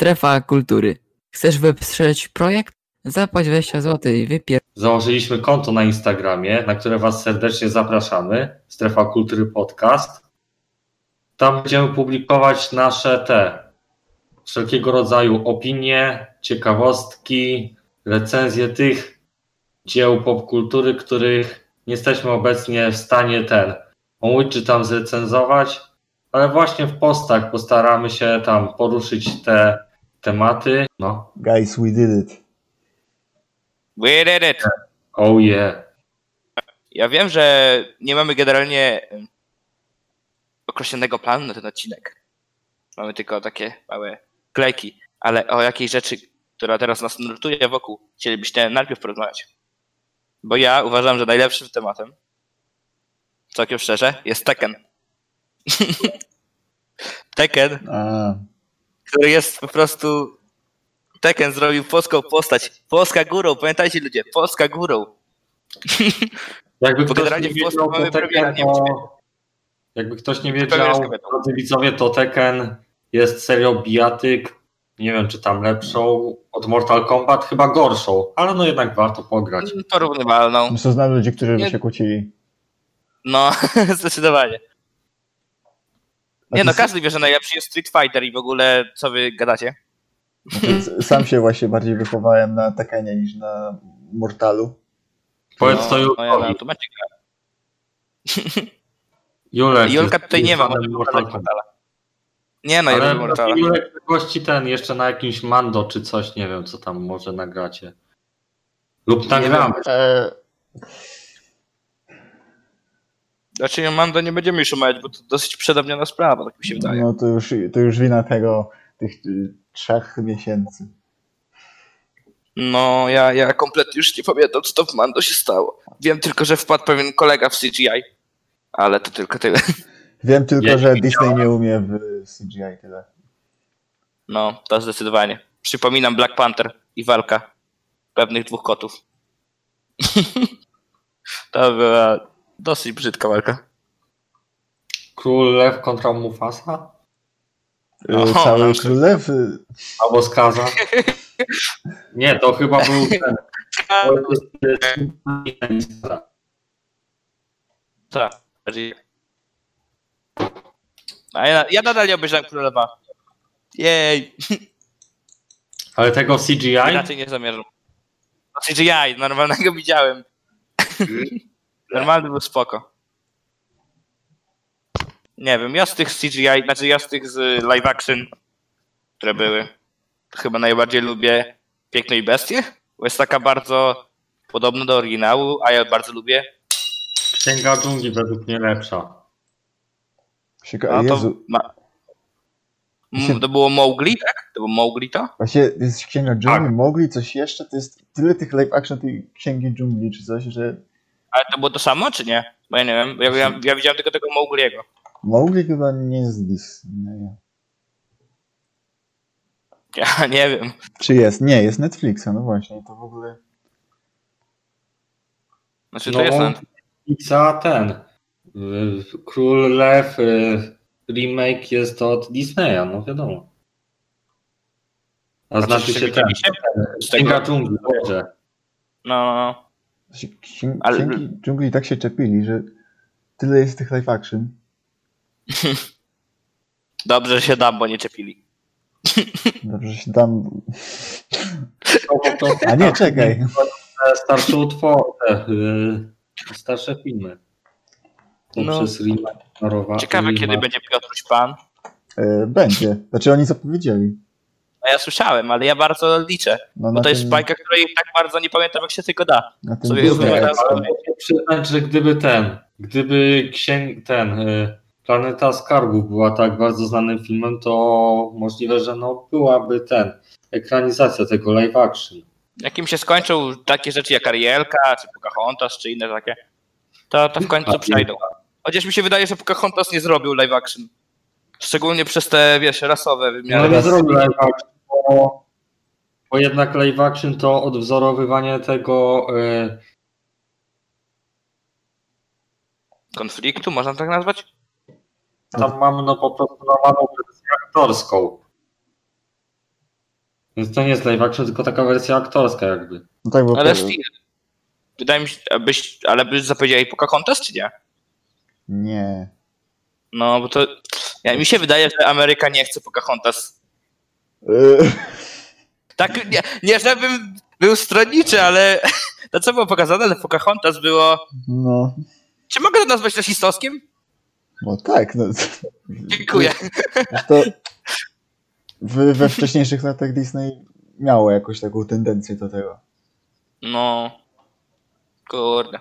Strefa kultury. Chcesz wesprzeć projekt? Zapłać 20 zł i wypier... Założyliśmy konto na Instagramie, na które Was serdecznie zapraszamy. Strefa Kultury Podcast. Tam będziemy publikować nasze te wszelkiego rodzaju opinie, ciekawostki, recenzje tych dzieł popkultury, których nie jesteśmy obecnie w stanie ten omówić czy tam zrecenzować, ale właśnie w postach postaramy się tam poruszyć te tematy. No, Guys, we did it. We did it. oh yeah. Ja wiem, że nie mamy generalnie określonego planu na ten odcinek. Mamy tylko takie małe klejki, ale o jakiej rzeczy, która teraz nas nurtuje wokół, chcielibyście najpierw porozmawiać. Bo ja uważam, że najlepszym tematem, całkiem szczerze, jest Tekken. Tekken, A, który jest po prostu... Tekken zrobił polską postać. Polska górą, pamiętajcie ludzie, Polska górą. Jakby Bo ktoś generalnie nie w Polsce wiedział, mamy to nie to... Jakby ktoś nie wiedział, drodzy widzowie, to Tekken jest serią bijatyk. Nie wiem, czy tam lepszą od Mortal Kombat, chyba gorszą, ale no jednak warto pograć. Porównywalną. są znamy ludzie, którzy by się kłócili. No, zdecydowanie. Nie no, s- każdy wie, że najlepszy jest Street Fighter i w ogóle co wy gadacie. s- Sam się właśnie bardziej wychowałem na Tekenie niż na Mortalu. Powiedz to no, ja Julkowi. na. Julek Julka tutaj nie ma, może. Mortala. Nie no, ja Ale lubię Mortala. Julek gości ten jeszcze na jakimś Mando czy coś, nie wiem co tam może nagracie. Lub nagramy. E, Znaczy Mando nie będziemy już omawiać, bo to dosyć przedawniona sprawa, tak mi się wydaje. no to już, to już wina tego, tych y, trzech miesięcy. No, ja, ja kompletnie już nie pamiętam, co to w Mando się stało. Wiem tylko, że wpadł pewien kolega w CGI, ale to tylko tyle. Wiem tylko, Ja że. Disney nie umie w CGI tyle. No, to zdecydowanie. Przypominam Black Panther i walka pewnych dwóch kotów. to była dosyć brzydka walka. Król Lew kontra Mufasa? Y, O, Cały no. królew. y, Albo Skaza? Nie, to chyba był ten. to jest, e, Tak. A ja, ja nadal nie obejrzałem Królowa. Jej, Ale tego CGI? raczej nie zamierzam. No CGI, normalnego widziałem. Normalny był spoko. Nie wiem, ja z tych CGI, znaczy ja z tych z live action, które były, chyba najbardziej lubię Piękno i Bestie, bo jest taka bardzo podobna do oryginału, a ja bardzo lubię. Księga dżungli według mnie lepsza. Się, No to, Jezu, ma... Mm, to było Mowgli, tak? To było Mowgli to? właśnie jest Księga Dżungli, Tak. mogli coś jeszcze, to jest tyle tych live action tej Księgi Dżungli czy coś, że Ale to było to samo, czy nie? Bo ja nie wiem, ja, ja, ja widziałem tylko tego Mowgliego. Mowgli chyba nie z Disneya. Ja nie wiem. Czy jest? Nie, jest Netflixa, no właśnie, to w ogóle... Znaczy to No, jest za ten. Król Lew y, remake jest od Disneya, no wiadomo. A znaczy się ten. czepiliście? Z tego- Księga dżungli, dobrze. No, no, no. Ksi- Księg, Ale- Księgi Dżungli tak się czepili, że tyle jest tych live action. Dobrze, się dam, bo nie czepili. Dobrze, się dam... A nie, czekaj. starsze utwory, te, y, starsze filmy. No. Poprzez. Ciekawe, kiedy będzie Piotruś Pan. E, będzie. Znaczy oni zapowiedzieli. A ja słyszałem, ale ja bardzo liczę. No, Bo to jest tym- bajka, której tak bardzo nie pamiętam, jak się tylko da. Na tym sobie. Ale przyznać, że gdyby ten, gdyby księg, ten y, Planeta Skarbów była tak bardzo znanym filmem, to możliwe, że no byłaby ten, ekranizacja tego live action. Jak im się skończą takie rzeczy jak Arielka, czy Pocahontas, czy inne takie, to, to w końcu przejdą. Chociaż mi się wydaje, że Pocahontas nie zrobił live action. Szczególnie przez te, wiesz, rasowe No wymiary. nie zrobił live action, bo, bo jednak live action to odwzorowywanie tego y, Konfliktu, można tak nazwać? tam mamy no po prostu normalną wersję aktorską. Więc to nie jest live action, tylko taka wersja aktorska jakby. No tak, bo Ale still. Wydaje mi się, abyś, ale byś zapowiedzieli Pocahontas, czy nie? Nie. No, bo to... Ja, mi się wydaje, że Ameryka nie chce Pocahontas. Yy, Tak, nie, nie żebym był stronniczy, ale to co było pokazane, że Pocahontas było... No, Czy mogę to nazwać rasistowskim? no tak. No. Dziękuję. To w, we wcześniejszych latach Disney miało jakąś taką tendencję do tego. No. Kurde.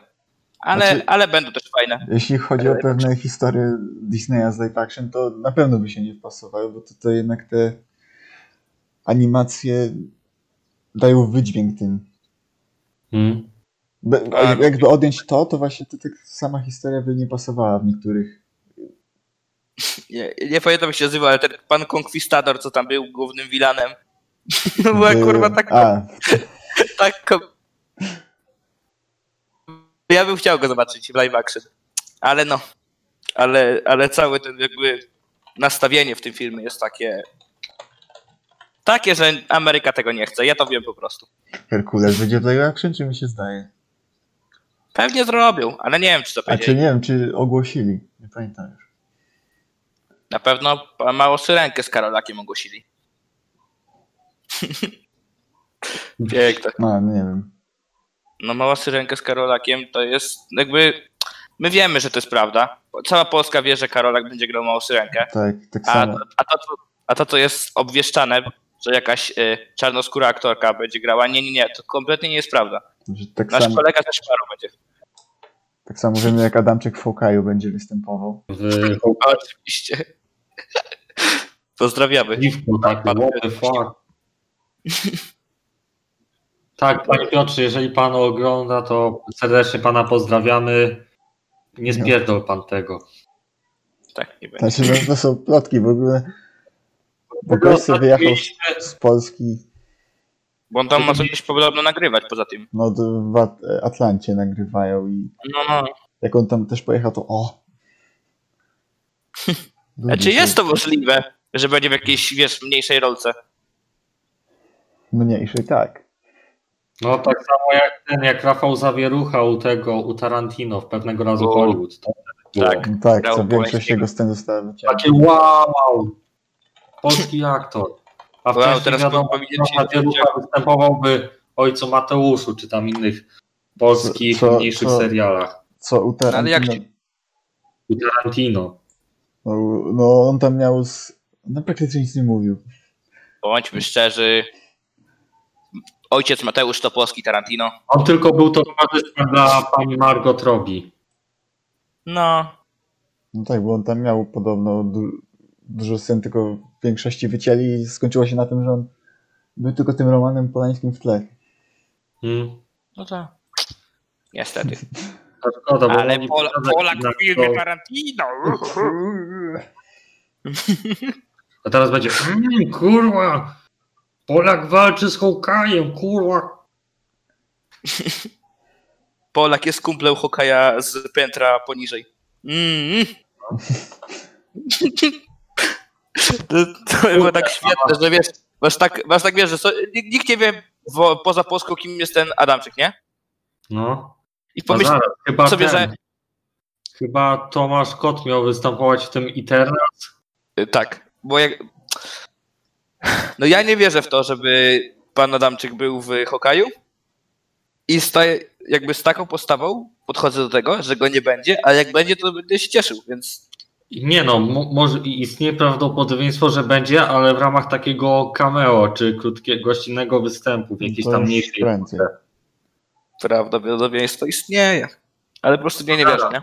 Ale, Znaczy- ale będą też fajne. Jeśli chodzi o pewne historie Disneya z live action, to na pewno by się nie wpasowały, bo to, to jednak te animacje dają wydźwięk tym. Hmm. Be, A- jakby odjąć to, to właśnie to, tak sama historia by nie pasowała w niektórych. Nie, nie pamiętam jak się nazywa, ale ten pan Conquistador, co tam był głównym vilanem. No była By- kurwa tak, A, tak kom... Ja bym chciał go zobaczyć w live action. Ale no. Ale, ale całe ten jakby nastawienie w tym filmie jest takie. Takie, że Ameryka tego nie chce. Ja to wiem po prostu. Herkules będzie w live action, czy mi się zdaje? Pewnie zrobią, ale nie wiem, czy to A czy nie wiem, czy ogłosili? Nie pamiętam już. Na pewno mało syrenkę z Karolakiem ogłosili. Piękne. No, nie wiem. No mała syrenka z Karolakiem to jest jakby... My wiemy, że to jest prawda. Cała Polska wie, że Karolak będzie grał małą syrenkę. Tak, tak A, samo. a, to, co- a to, co jest obwieszczane, że jakaś y, czarnoskóra aktorka będzie grała, nie, nie, nie, to kompletnie nie jest prawda. Tak, Nasz samo kolega też Szparu będzie. tak samo wiemy, jak Adamczyk w Hawkeye'u będzie występował. W Oczywiście. Pozdrawiamy. Tak, fuck. Tak, panie Piotrze, jeżeli pan ogląda, to serdecznie pana pozdrawiamy. Nie spierdol pan tego. Tak, nie będzie. Znaczy, no, to są plotki w ogóle. Bo gość sobie wyjechał z Polski, Bo on tam ma coś podobno nagrywać poza tym. no w At- Atlancie nagrywają i No, no. jak on tam też pojechał, to o! A czy jest to możliwe, że będzie w jakiejś, wiesz, mniejszej rolce? Mniejszy, tak. No tak samo jak ten, jak Rafał Zawierucha u tego, u Tarantino w pewnego razu O. Hollywood. Tak. Tak, Grał co większość jego scen została wycięta. Takie wow! Polski aktor. A Wow, wcześniej teraz wiadomo, że Zawierucha występowałby ojcu Mateuszu, czy tam innych polskich, Co- mniejszych co- serialach. Co u Ale jak Tarantino, U Tarantino. no, no on tam miał, z... no praktycznie nic nie mówił. Bądźmy szczerzy. Ojciec Mateusz Topolski Tarantino. On tylko był towarzystwem dla pani Margot Robbie. No, No tak, bo on tam miał podobno du dużo scen, tylko w większości wycięli i skończyło się na tym, że on był tylko tym Romanem Polańskim w tle. Hmm. no to. Niestety. To szkoda, bo Ale pokazali Polak filmie to- Tarantino. A teraz będzie, mm, kurwa, Polak walczy z Hawkeye'em, kurwa. Polak jest kumplem Hokaja z piętra poniżej. Mm. To, było tak świetne, że wiesz, masz tak, masz tak wiesz, że so, nikt, nie wie wo, poza Polską, kim jest ten Adamczyk, nie? No, I a pomyśl zaraz, chyba sobie, ten, że... chyba Tomasz Kot miał występować w tym Eternal. Y, Tak, bo jak... No ja nie wierzę w to, żeby pan Adamczyk był w Hokaju i staje, jakby z taką postawą podchodzę do tego, że go nie będzie, a jak będzie, to będę się cieszył, więc Nie no, mo- może istnieje prawdopodobieństwo, że będzie, ale w ramach takiego cameo, czy krótkiego, gościnnego występu w jakiejś tam mniejszej prędzej. prawdopodobieństwo istnieje. Ale po prostu nie, nie wierzę, nie?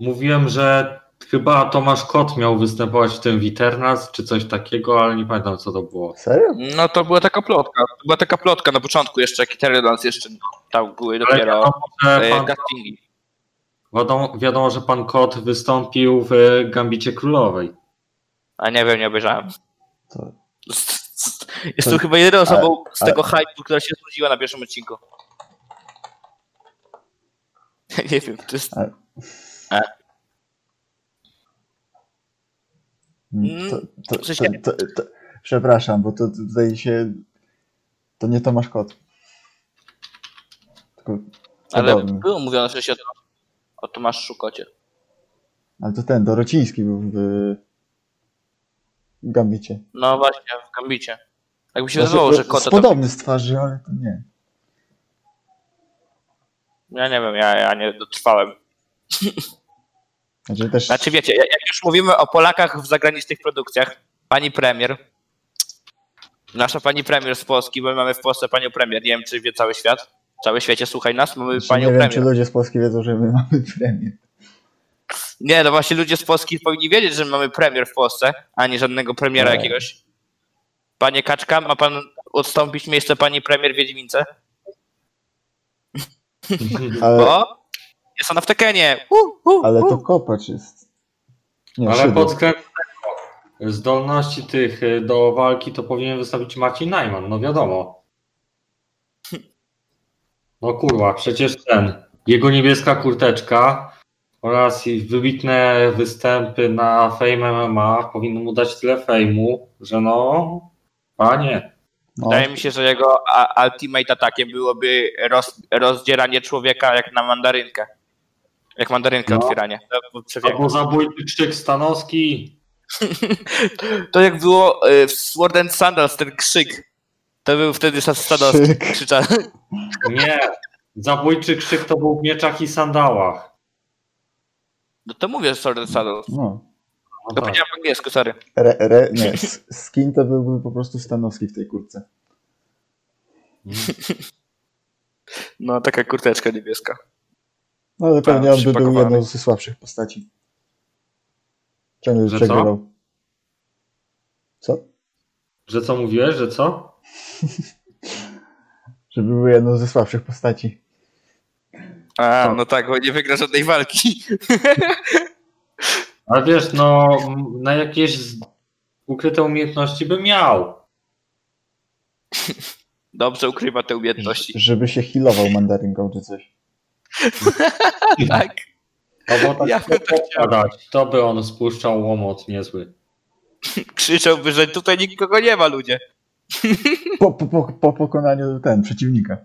Mówiłem, że chyba Tomasz Kot miał występować w tym Witernas, czy coś takiego, ale nie pamiętam co to było. Serio? No to była taka plotka. To była taka plotka na początku jeszcze, jak Eternals jeszcze tam były Ale dopiero e, castingi. Wiadomo, wiadomo, że pan Kot wystąpił w Gambicie Królowej. A nie wiem, nie obejrzałem. To, Jestem chyba jedyną osobą z a- tego hype'u, która się znudziła na pierwszym odcinku. nie wiem, to jest... to, to, w sensie- to, to, to, przepraszam, bo to tutaj się To nie Tomasz Kot. Tylko Ale było mówione wcześniej o, tym- o Tomaszu Kocie. Ale to ten, Dorociński był w Gambicie. No właśnie, w Gambicie. Jakby się Znaczy, wydawało, że to- Kota to... Podobny z twarzy, ale to nie. Ja nie wiem, ja, ja nie dotrwałem. Znaczy też... Znaczy wiecie, jak jak już mówimy o Polakach w zagranicznych produkcjach, pani premier, nasza pani premier z Polski, bo my mamy w Polsce panią premier, nie wiem czy wie cały świat, cały świecie słuchaj nas, mamy Znaczy, panią nie wiem, premier. czy ludzie z Polski wiedzą, że my mamy premię. Nie, no właśnie ludzie z Polski powinni wiedzieć, że mamy premier w Polsce, a nie żadnego premiera jakiegoś. Panie Kaczka, ma pan odstąpić miejsce pani premier Wiedźmince? Ale, Bo jest ona w Tekenie. Uh, uh, ale to uh. kopacz jest. Nie, Ale pod względem zdolności tych y, do walki to powinien wystawić Marcin Najman, no wiadomo. No kurwa, przecież ten, jego niebieska kurteczka oraz i wybitne występy na Fame MMA powinny mu dać tyle fejmu, że no, panie. No, Wydaje mi się, że jego a- ultimate atakiem byłoby roz, rozdzieranie człowieka jak na mandarynkę. Jak mandarynkę No. otwieranie. Albo zabójczy krzyk Stanowski. to jak było y, w Sword and Sandals, ten krzyk. To był wtedy Stanowski krzyczał. Nie, zabójczy krzyk to był w mieczach i sandałach. No to mówię and Sandals. no. No To tak. powiedziałem po angielsku, sorry. Re, re, nie, skin to byłby po prostu Stanowski w tej kurce. No taka kurteczka niebieska. No ale pewnie A, on by był jedną ze słabszych postaci. Ciągle Że przegrywał. Co? Że co mówiłeś, że co? Żeby był jedną ze słabszych postaci. A, Co? no tak, bo nie wygra żadnej walki. Ale wiesz, no na jakieś ukryte umiejętności by miał. Dobrze ukrywa te umiejętności. Żeby się healował mandarynką czy coś. Tak. Albo tak Ja bym tak to by on spuszczał łomot niezły. Krzyczałby, że tutaj nikogo nie ma, ludzie. Po, po, po, po pokonaniu ten przeciwnika.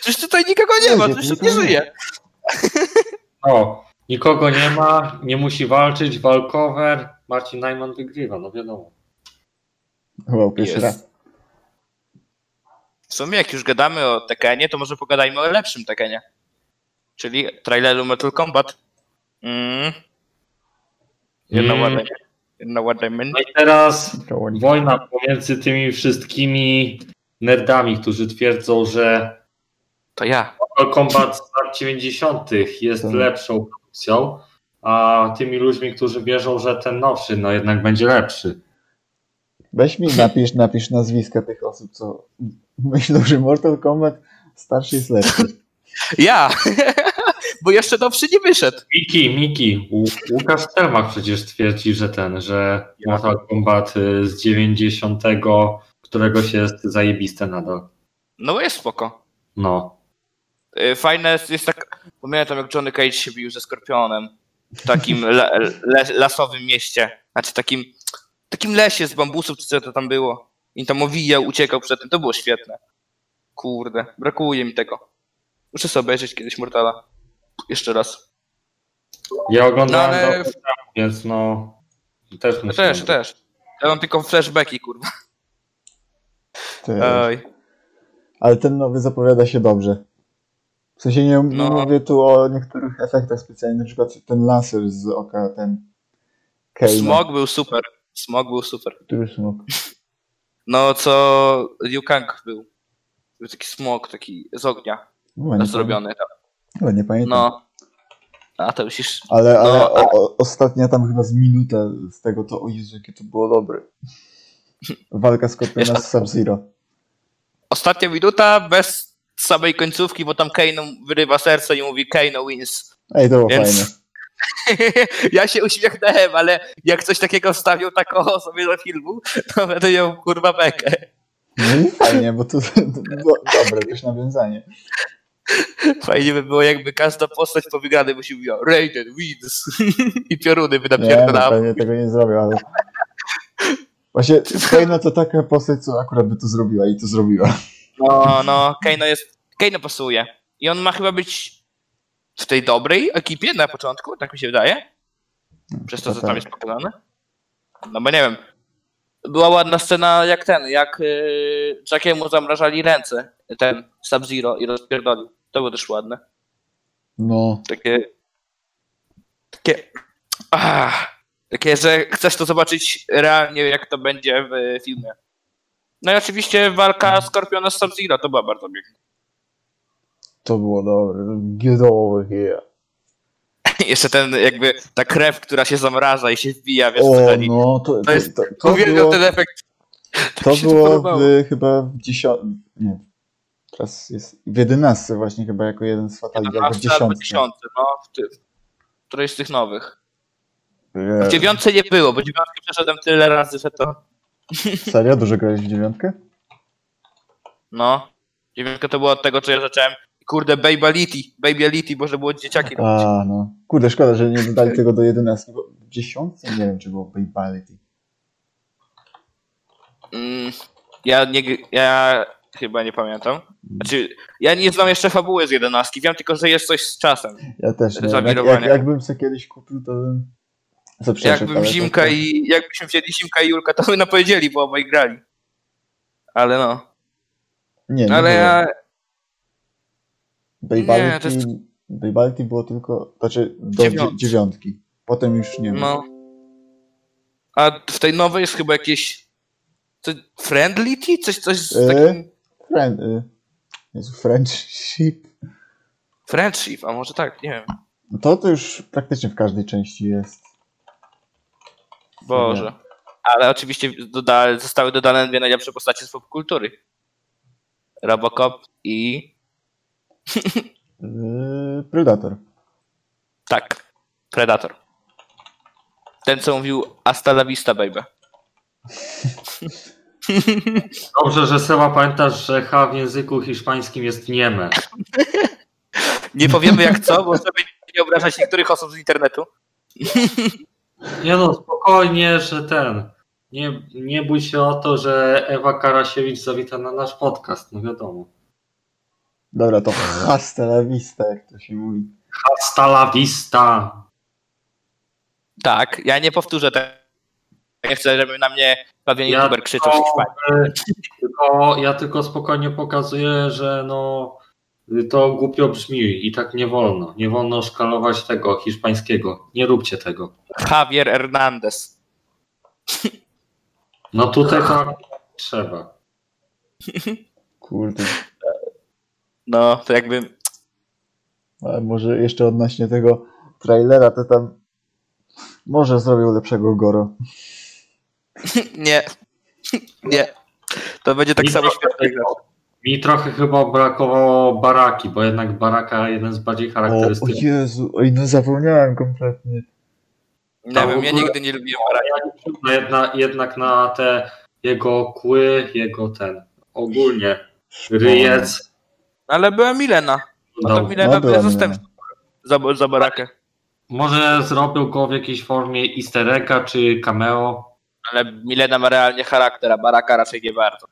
Przecież tutaj nikogo nie ma, przecież tu nie żyje. O, nikogo nie ma, nie musi walczyć, walkover, Marcin Najman wygrywa, no wiadomo. Chyba pierwszy raz. W sumie jak już gadamy o Tekenie, to może pogadajmy o lepszym Tekenie. Czyli traileru Mortal Kombat. Mm. Jedno Mm. Jedno ładne min. No i teraz wojna pomiędzy tymi wszystkimi nerdami, którzy twierdzą, że To ja. Mortal Kombat z lat 90. jest lepszą produkcją, a tymi ludźmi, którzy wierzą, że ten nowszy no jednak będzie lepszy. Weź mi napisz, napisz nazwiska tych osób, co myślą, że Mortal Kombat starszy jest lepszy. Ja! Bo jeszcze nowszy nie wyszedł. Miki, Miki, Łu- Łukasz Stelmach przecież twierdzi, że ten, że Mortal Kombat y, z 90. któregoś jest zajebiste nadal. No bo jest spoko. No. Y, Fajne jest, jest tak. Pamiętam jak Johnny Cage się bił ze Skorpionem. W takim le, le, lasowym mieście. Znaczy takim, takim lesie z bambusów, czy co to tam było. I tam owijał, uciekał przed tym. To było świetne. Kurde, brakuje mi tego. Muszę sobie obejrzeć kiedyś Mortala. Jeszcze raz. Ja oglądałem No, ale- więc no też Ja muszę. też, też. Ja mam tylko flashbacki, kurwa. Ty. Oj. Ale ten nowy zapowiada się dobrze. W sensie nie, nie No. mówię tu o niektórych efektach specjalnych, na przykład ten laser z oka, ten. Smog był super. Smog był super. Który smog? No co Liu Kang był. Był taki smog, taki z ognia No, zrobiony. tam. No, nie pamiętam. No. A to musisz. Ale, ale No, o, o, ostatnia tam chyba z minutę z tego to, o Jezu, jakie to było dobre. Walka Skorpiona Wiesz, z Sub-Zero. Ostatnia minuta bez samej końcówki, bo tam Kano wyrywa serce i mówi Kano wins. Ej, to było Więc- fajne. ja się uśmiechnąłem, ale jak coś takiego wstawił tak o sobie do filmu, to będę miał kurwa bekę. No i fajnie, bo to, to dobre też nawiązanie. Fajnie by było, jakby każda postać po wygranej musi mówiła Raiden wins i pioruny by Nie, no, tego nie zrobił, ale Właśnie Kaina to taka postać, co akurat by to zrobiła i to zrobiła. No, no, Keino jest. Keino pasuje. I on ma chyba być w tej dobrej ekipie na początku, tak mi się wydaje. Przez to, co tam tak. jest pokazane. No bo nie wiem. Była ładna scena jak ten, jak yy, Jackiemu zamrażali ręce, ten Sub-Zero i rozpierdolił. To było też ładne. No, Takie. Takie. Ah, takie, że chcesz to zobaczyć realnie, jak to będzie w filmie. No i oczywiście walka Skorpiona z Sub-Zero to była bardzo piękna. to było dobre. Get over here. Jeszcze ten, jakby ta krew, która się zamraża i się wbija, wiesz, co O, chodzi. no, to, To to, jest, to, to uwielbiam było, ten efekt. to się było w, chyba w dziesiątym, nie, teraz jest w jedenastce właśnie chyba jako jeden z fatali, albo w 11 dziesiątce. 10, no, w, ty, w którejś z tych nowych. Nie. W dziewiątce nie było, bo dziewiątkę przeszedłem tyle razy, że to... Serio? Dużo grałeś w dziewiątkę? No. Dziewiątka to było od tego, co ja zacząłem. Kurde, Babyality, Babyality, bo że było dzieciaki. A, no. Kurde, szkoda, że nie dodali tego do jedenastki, bo w dziesiątce nie wiem, czy było Babality. Mm, ja nie, ja chyba nie pamiętam. Znaczy, ja nie znam jeszcze fabuły z jedenastki, wiem tylko, że jest coś z czasem. Ja też nie. Jak, jak, jakbym sobie kiedyś kupił, to bym co Jakbym ale to- Zimka i jakbyśmy wzięli Zimka i Julka, to by napowiedzieli, bo obaj grali. Ale no. Nie, nie Ale ja. Nie, to jest- Babality było tylko, znaczy do Dziewiątki. dziewiątki. Potem już nie wiem. No. A w tej nowej jest chyba jakieś. Co, friendlity? Coś, coś z E? takim. Friend, y, Jezu, friendship. Friendship, a może tak, nie wiem. No To to już praktycznie w każdej części jest. Boże. Ale oczywiście doda, zostały dodane dwie najlepsze postacie z popkultury. Robocop i. Yy, Predator. Tak. Predator. Ten, co mówił Hasta la vista, baby. Dobrze, że Seba pamiętasz, że H w języku hiszpańskim jest nieme. Nie powiemy jak co, bo żeby nie obrażać niektórych osób z internetu. Nie no, spokojnie, że ten. Nie, nie bój się o to, że Ewa Karasiewicz zawita na nasz podcast, no wiadomo. Dobra, to hasta la vista, jak to się mówi. Hasta la vista. Tak, ja nie powtórzę tego. Nie chcę, żeby na mnie pewien Ja youtuber krzyczał tylko, ja tylko spokojnie pokazuję, że no to głupio brzmi i tak nie wolno. Nie wolno szkalować tego hiszpańskiego. Nie róbcie tego. Javier Hernandez. No tutaj to trzeba. Kurde. No, to jakby. Ale może jeszcze odnośnie tego trailera, to tam może zrobił lepszego Goro. Nie. Nie. To będzie tak Mi samo zawsze. Mi trochę chyba brakowało baraki, bo jednak baraka jeden z bardziej O, o charakterystycznych. Jezu, oj, no zapomniałem kompletnie. Nie Tam wiem, ja nigdy nie lubiłem baraki. No jedna, jednak na te jego kły, jego ten ogólnie ryjec. Ale była Milena. No to No, Milena no zastępstwa za, za barakę. może zrobił go w jakiejś formie easter egga czy cameo. Ale Milena ma realnie charakter, a baraka raczej nie bardzo.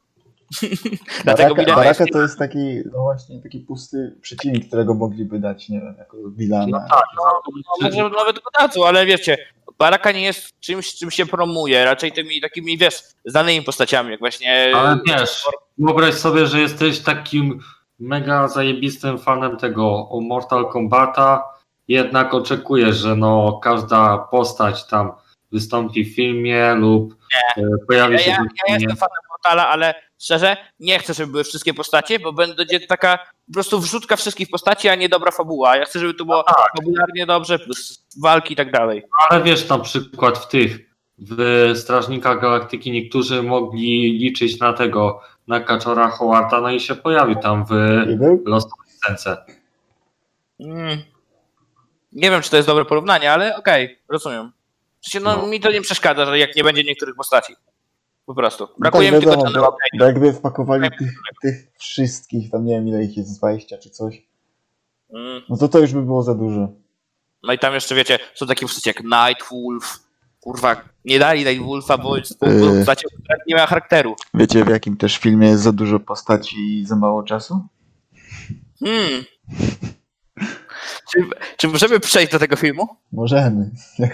Dlatego Baraka, Milena Baraka jest... to jest taki, no właśnie, taki pusty przeciwnik, którego mogliby dać, nie wiem, jako Bilana. No tak, No, może nawet go dadzą, ale wiecie, Baraka nie jest czymś, czym się promuje, raczej tymi takimi, wiesz, znanymi postaciami, jak właśnie... Ale wiesz, wyobraź sobie, że jesteś takim mega zajebistym fanem tego o Mortal Kombata, jednak oczekujesz, że no każda postać tam wystąpi w filmie lub e, pojawi Ja, się ja, ja jestem fanem Mortala, ale szczerze, nie chcę, żeby były wszystkie postacie, bo będzie taka po prostu wrzutka wszystkich postaci, a nie dobra fabuła. Ja chcę, żeby to było fabularnie dobrze, plus walki i tak dalej. Ale wiesz, na przykład w tych, w Strażnikach Galaktyki niektórzy mogli liczyć na tego, na Kaczora Howarda, no i się pojawił tam w był? Lost Sense. Mm. Nie wiem, czy to jest dobre porównanie, ale okej, rozumiem. Sensie, no, No. mi to nie przeszkadza, że jak nie będzie niektórych postaci. Po prostu. No Brakuje tak, mi tylko wiadomo, Johna bo, bo jakby wpakowali tych, tych wszystkich, tam nie wiem ile ich jest, 20 czy coś, Mm. no to to już by było za dużo. No i tam jeszcze, wiecie, są takie postacie jak Nightwolf, kurwa, nie dali Nightwolfa, bo, bo, Yy. nie miała charakteru. Wiecie w jakim też filmie jest za dużo postaci i za mało czasu? Hmm. Czy, czy możemy przejść do tego filmu? Możemy.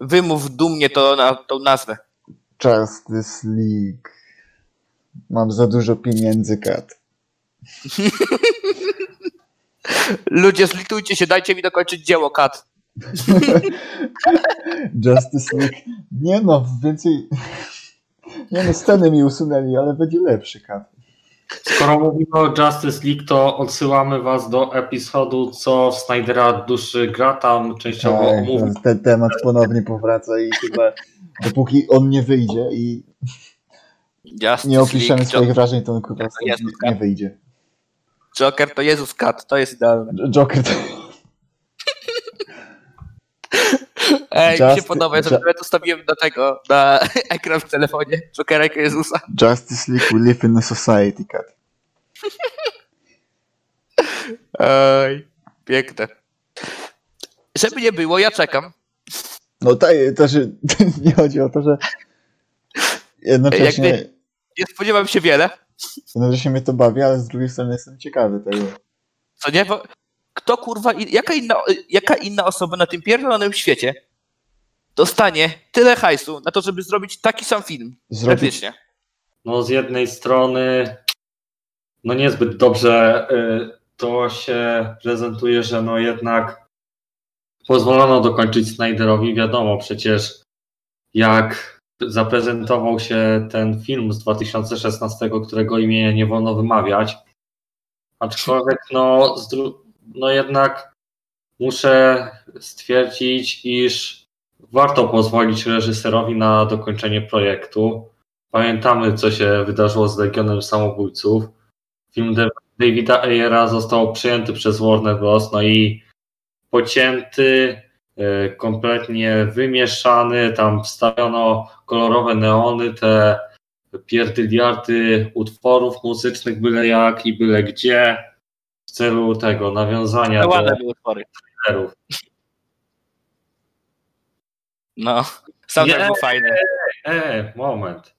Wymów dumnie to na tą nazwę. Justice League. Mam za dużo pieniędzy, kat. Ludzie, zlitujcie się, dajcie mi dokończyć dzieło, kat. Justice League. Nie no, więcej. Nie no, sceny mi usunęli, ale będzie lepszy kat. Skoro mówimy o Justice League, to odsyłamy was do epizodu, co Snydera duszy gra, tam częściowo Tak, omówił. ten- temat ponownie powraca i chyba dopóki on nie wyjdzie i Justice nie opiszemy League, swoich wrażeń, to on kurwa nie, nie wyjdzie. Joker to Jezus kat, to jest idealne. Joker to... Ej, mi się podoba, ja sobie stawiłem do tego, na ekran w telefonie. Jokera jako Jezusa. Justice League we live in a society, kat. Ej, piękne. Żeby nie było, ja czekam. No tak, to, że nie chodzi o to, że jednocześnie, Jakby- Nie spodziewam się wiele. jednocześnie mnie to bawi, ale z drugiej strony jestem ciekawy tego. Co nie? Bo kto kurwa, jaka inna, jaka inna osoba na tym pierdolonym świecie dostanie tyle hajsu na to, żeby zrobić taki sam film? Zrobić, Praktycznie. No z jednej strony no niezbyt dobrze y, to się prezentuje, że no jednak pozwolono dokończyć Snyderowi. Wiadomo przecież jak zaprezentował się ten film z 2016, którego imienia nie wolno wymawiać. Aczkolwiek no, no jednak muszę stwierdzić, iż warto pozwolić reżyserowi na dokończenie projektu. Pamiętamy, co się wydarzyło z Legionem Samobójców. Film Da- Davida Ayera został przyjęty przez Warner Bros. No i pocięty, e, kompletnie wymieszany. Tam wstawiono kolorowe neony, te pierdyliardy utworów muzycznych byle jak i byle gdzie w celu tego nawiązania do ładne były utwory. trailerów. No. Soundtrack Nie. był fajny. E, moment.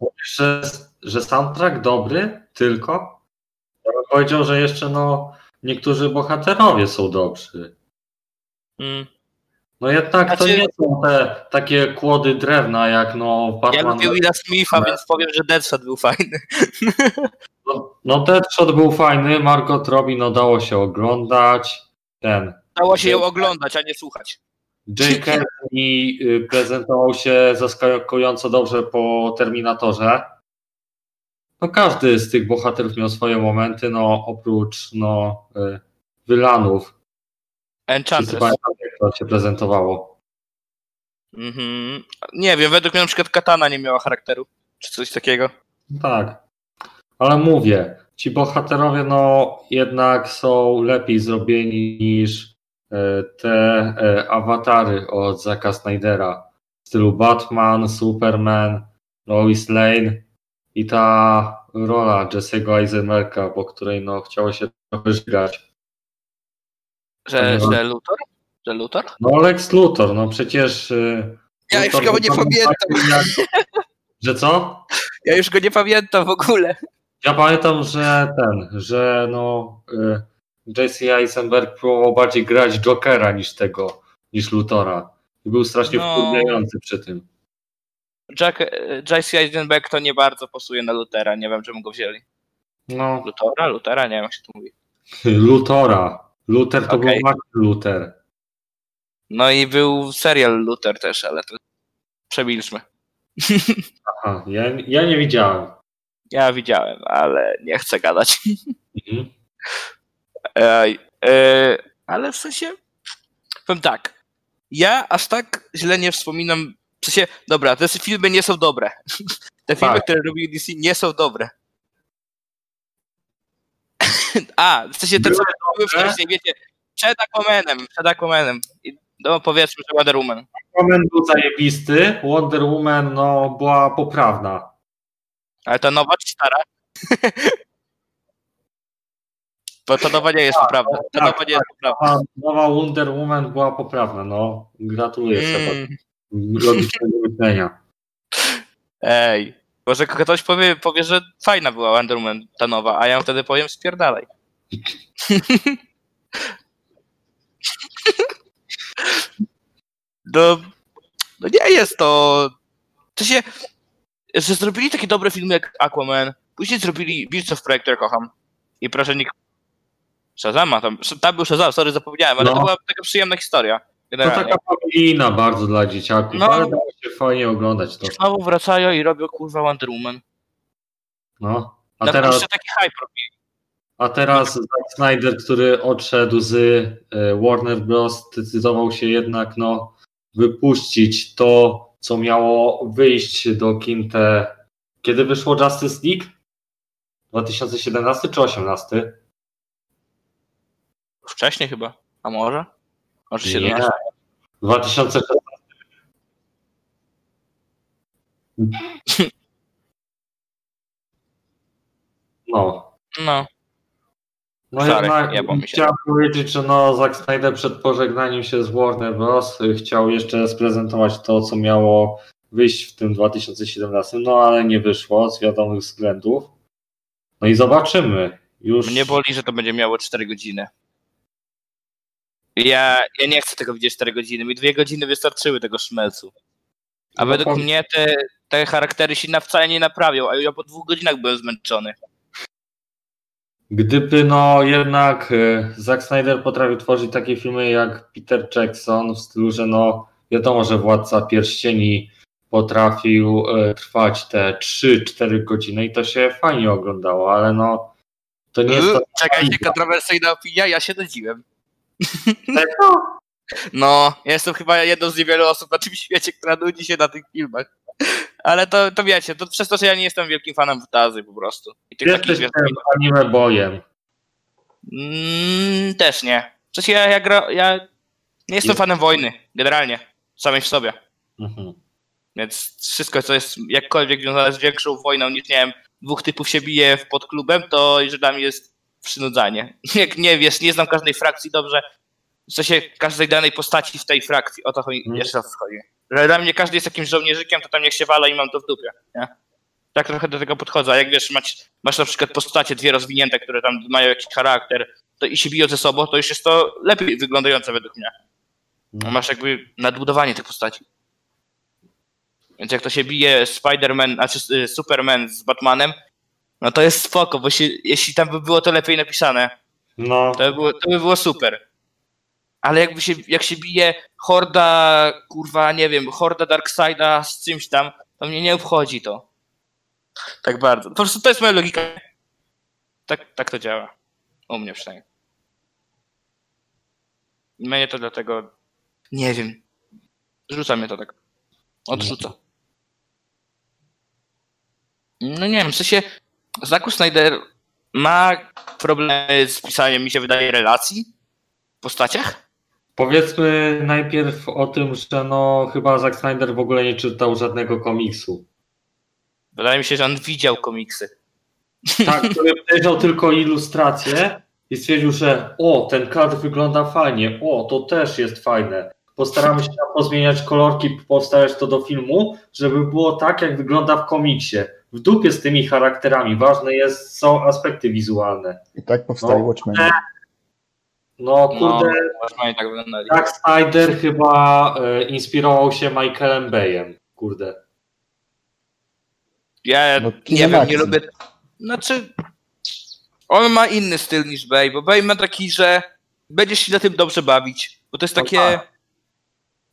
Mówisz, Że, że soundtrack dobry tylko? Ja bym powiedział, że jeszcze no niektórzy bohaterowie są dobrzy. Mm. No jednak to Znaczy- nie są te takie kłody drewna jak no Ja Batman. lubię Willa Smitha, więc powiem, że Deadshot był fajny. No, no Deadshot był fajny, Margot Robbie no dało się oglądać. Ten Dało się ją oglądać, a nie słuchać. J.K. i y, prezentował się zaskakująco dobrze po Terminatorze. No każdy z tych bohaterów miał swoje momenty, no oprócz no y, Wylanów. Enchantress. pamiętają jak to się prezentowało. Mhm. Nie wiem, według mnie na przykład Katana nie miała charakteru. Czy coś takiego. No tak. Ale mówię, ci bohaterowie no jednak są lepiej zrobieni niż te e, awatary od Zacka Snydera. W stylu Batman, Superman, Lois Lane i ta rola Jesse'ego Eisenberga, po której no chciało się trochę żygać. Że, że Luthor? Że Luthor? No Lex Luthor, no przecież... y, Ja już Luthor go nie pamiętam. tak jak- Że co? Ja już go nie pamiętam w ogóle. Ja pamiętam, że ten, że no y, Jesse Eisenberg próbował bardziej grać Jokera niż tego, niż Lutora. I był strasznie No. wkurwiający przy tym. Jack, e, J.C. Eisenberg to nie bardzo pasuje na Luthera. Nie wiem, czemu go wzięli. No, Luthora? Luthera? Nie wiem, jak się to mówi. Lutora. Luther to Okej. był Max Luther. No i był serial Luther też, ale to przemilczmy. Aha, ja, ja nie widziałem. Ja widziałem, ale nie chcę gadać. Mhm. Ej, e, ale w sensie, powiem tak, ja aż tak źle nie wspominam, w sensie, dobra, te filmy nie są dobre. Te filmy, Tak. które robił DC nie są dobre. A, w sensie te, co były wcześniej, wiecie, przed Aquamanem, przed Aquamanem. I, No powiedzmy, że Wonder Woman. Woman był zajebisty, Wonder Woman no, była poprawna. Ale ta nowa czy stara? Bo ta nowa nie jest poprawna. Ta tak, nowa nie jest poprawna. A nowa Wonder Woman była poprawna, no. Gratuluję Mm, logicznego myślenia. ej. Może ktoś powie, powie, że fajna była Wonder Woman ta nowa, a ja wtedy powiem spierdalaj. No, no nie jest to... To się... Że zrobili takie dobre filmy jak Aquaman, później zrobili Beasts of Prey, które kocham. I proszę nikt... Shazama, tam, tam był Shazam, sorry, zapomniałem, ale No. to była taka przyjemna historia. To Generalnie. taka familijna bardzo dla dzieciaków, No. dało się fajnie oglądać to. Znowu wracają i robią kurwa Wonder Woman. No. A Nawet teraz, jeszcze taki hype a teraz Zack Snyder, który odszedł z e, Warner Bros., zdecydował się jednak no, wypuścić to, co miało wyjść do kin te... Kiedy wyszło Justice League? 2017 czy 2018? Wcześniej chyba. A może? Może się Nie. 2016. No. No. No Sorry, jednak chciałem powiedzieć, że no Zack Snyder przed pożegnaniem się z Warner Bros. chciał jeszcze sprezentować to, co miało wyjść w tym 2017, no ale nie wyszło z wiadomych względów. No i zobaczymy. Już Mnie boli, że to będzie miało 4 godziny. Ja, ja nie chcę tego widzieć 4 godziny. Mi dwie godziny wystarczyły tego szmelcu. A No według to- mnie te, te charaktery się na wcale nie naprawią, a ja po dwóch godzinach byłem zmęczony. Gdyby no jednak e, Zack Snyder potrafił tworzyć takie filmy jak Peter Jackson w stylu, że no wiadomo, że Władca Pierścieni potrafił e, trwać te 3-4 godziny i to się fajnie oglądało, ale no to nie jest to... Czekajcie, kontrowersyjna opinia, ja się nudziłem. No, ja jestem chyba jedną z niewielu osób na tym świecie, która nudzi się na tych filmach. Ale to, to wiecie, to przez to, że ja nie jestem wielkim fanem fantazy po prostu. I tych takich Jesteś tym anime bojem. Mm, też nie. Sensie ja, ja, gra, ja nie jestem Jest- fanem wojny, generalnie, samej w sobie. Mhm. Więc wszystko, co jest jakkolwiek związane z większą wojną niż, nie wiem, dwóch typów się bije pod klubem, to że dla mnie jest przynudzanie. Jak nie wiesz, nie znam każdej frakcji dobrze, w sensie każdej danej postaci w tej frakcji, o to chodzi, Mhm. jeszcze raz chodzi. Że dla mnie każdy jest jakimś żołnierzykiem, to tam niech się wala i mam to w dupie, nie? Tak trochę do tego podchodzę, a jak wiesz, masz, masz na przykład postacie dwie rozwinięte, które tam mają jakiś charakter, to i się biją ze sobą, to już jest to lepiej wyglądające według mnie. Masz jakby nadbudowanie tych postaci. Więc jak to się bije Spider-Man, znaczy y, Superman z Batmanem, no to jest spoko, bo się, jeśli tam by było to lepiej napisane, No, to by było, to by było super. Ale jakby się, jak się bije horda, kurwa, nie wiem, horda Darkseida z czymś tam, to mnie nie obchodzi to. Tak bardzo. Po prostu to jest moja logika. Tak, tak to działa. U mnie przynajmniej. Mnie to dlatego, nie wiem, rzuca mnie to tak. Odrzuca. No nie wiem, w sensie Zaku Snyder ma problemy z pisaniem, mi się wydaje, relacji w postaciach. powiedzmy najpierw o tym, że no chyba Zack Snyder w ogóle nie czytał żadnego komiksu. Wydaje mi się, że on widział komiksy. Tak, który przejrzał tylko ilustrację i stwierdził, że o, ten kadr wygląda fajnie, o, to też jest fajne. Postaramy się pozmieniać kolorki, powstawiać to do filmu, żeby było tak, jak wygląda w komiksie. W dupie z tymi charakterami. Ważne jest, są aspekty wizualne. I tak powstali No. Watchmen. No kurde, No, tak. Zack Snyder chyba e, inspirował się Michaelem Bayem. Kurde. Ja No, nie wiem, nie akcji. lubię. Znaczy, on ma inny styl niż Bay, bo Bay ma taki, że będziesz się na tym dobrze bawić. Bo to jest No takie. tak.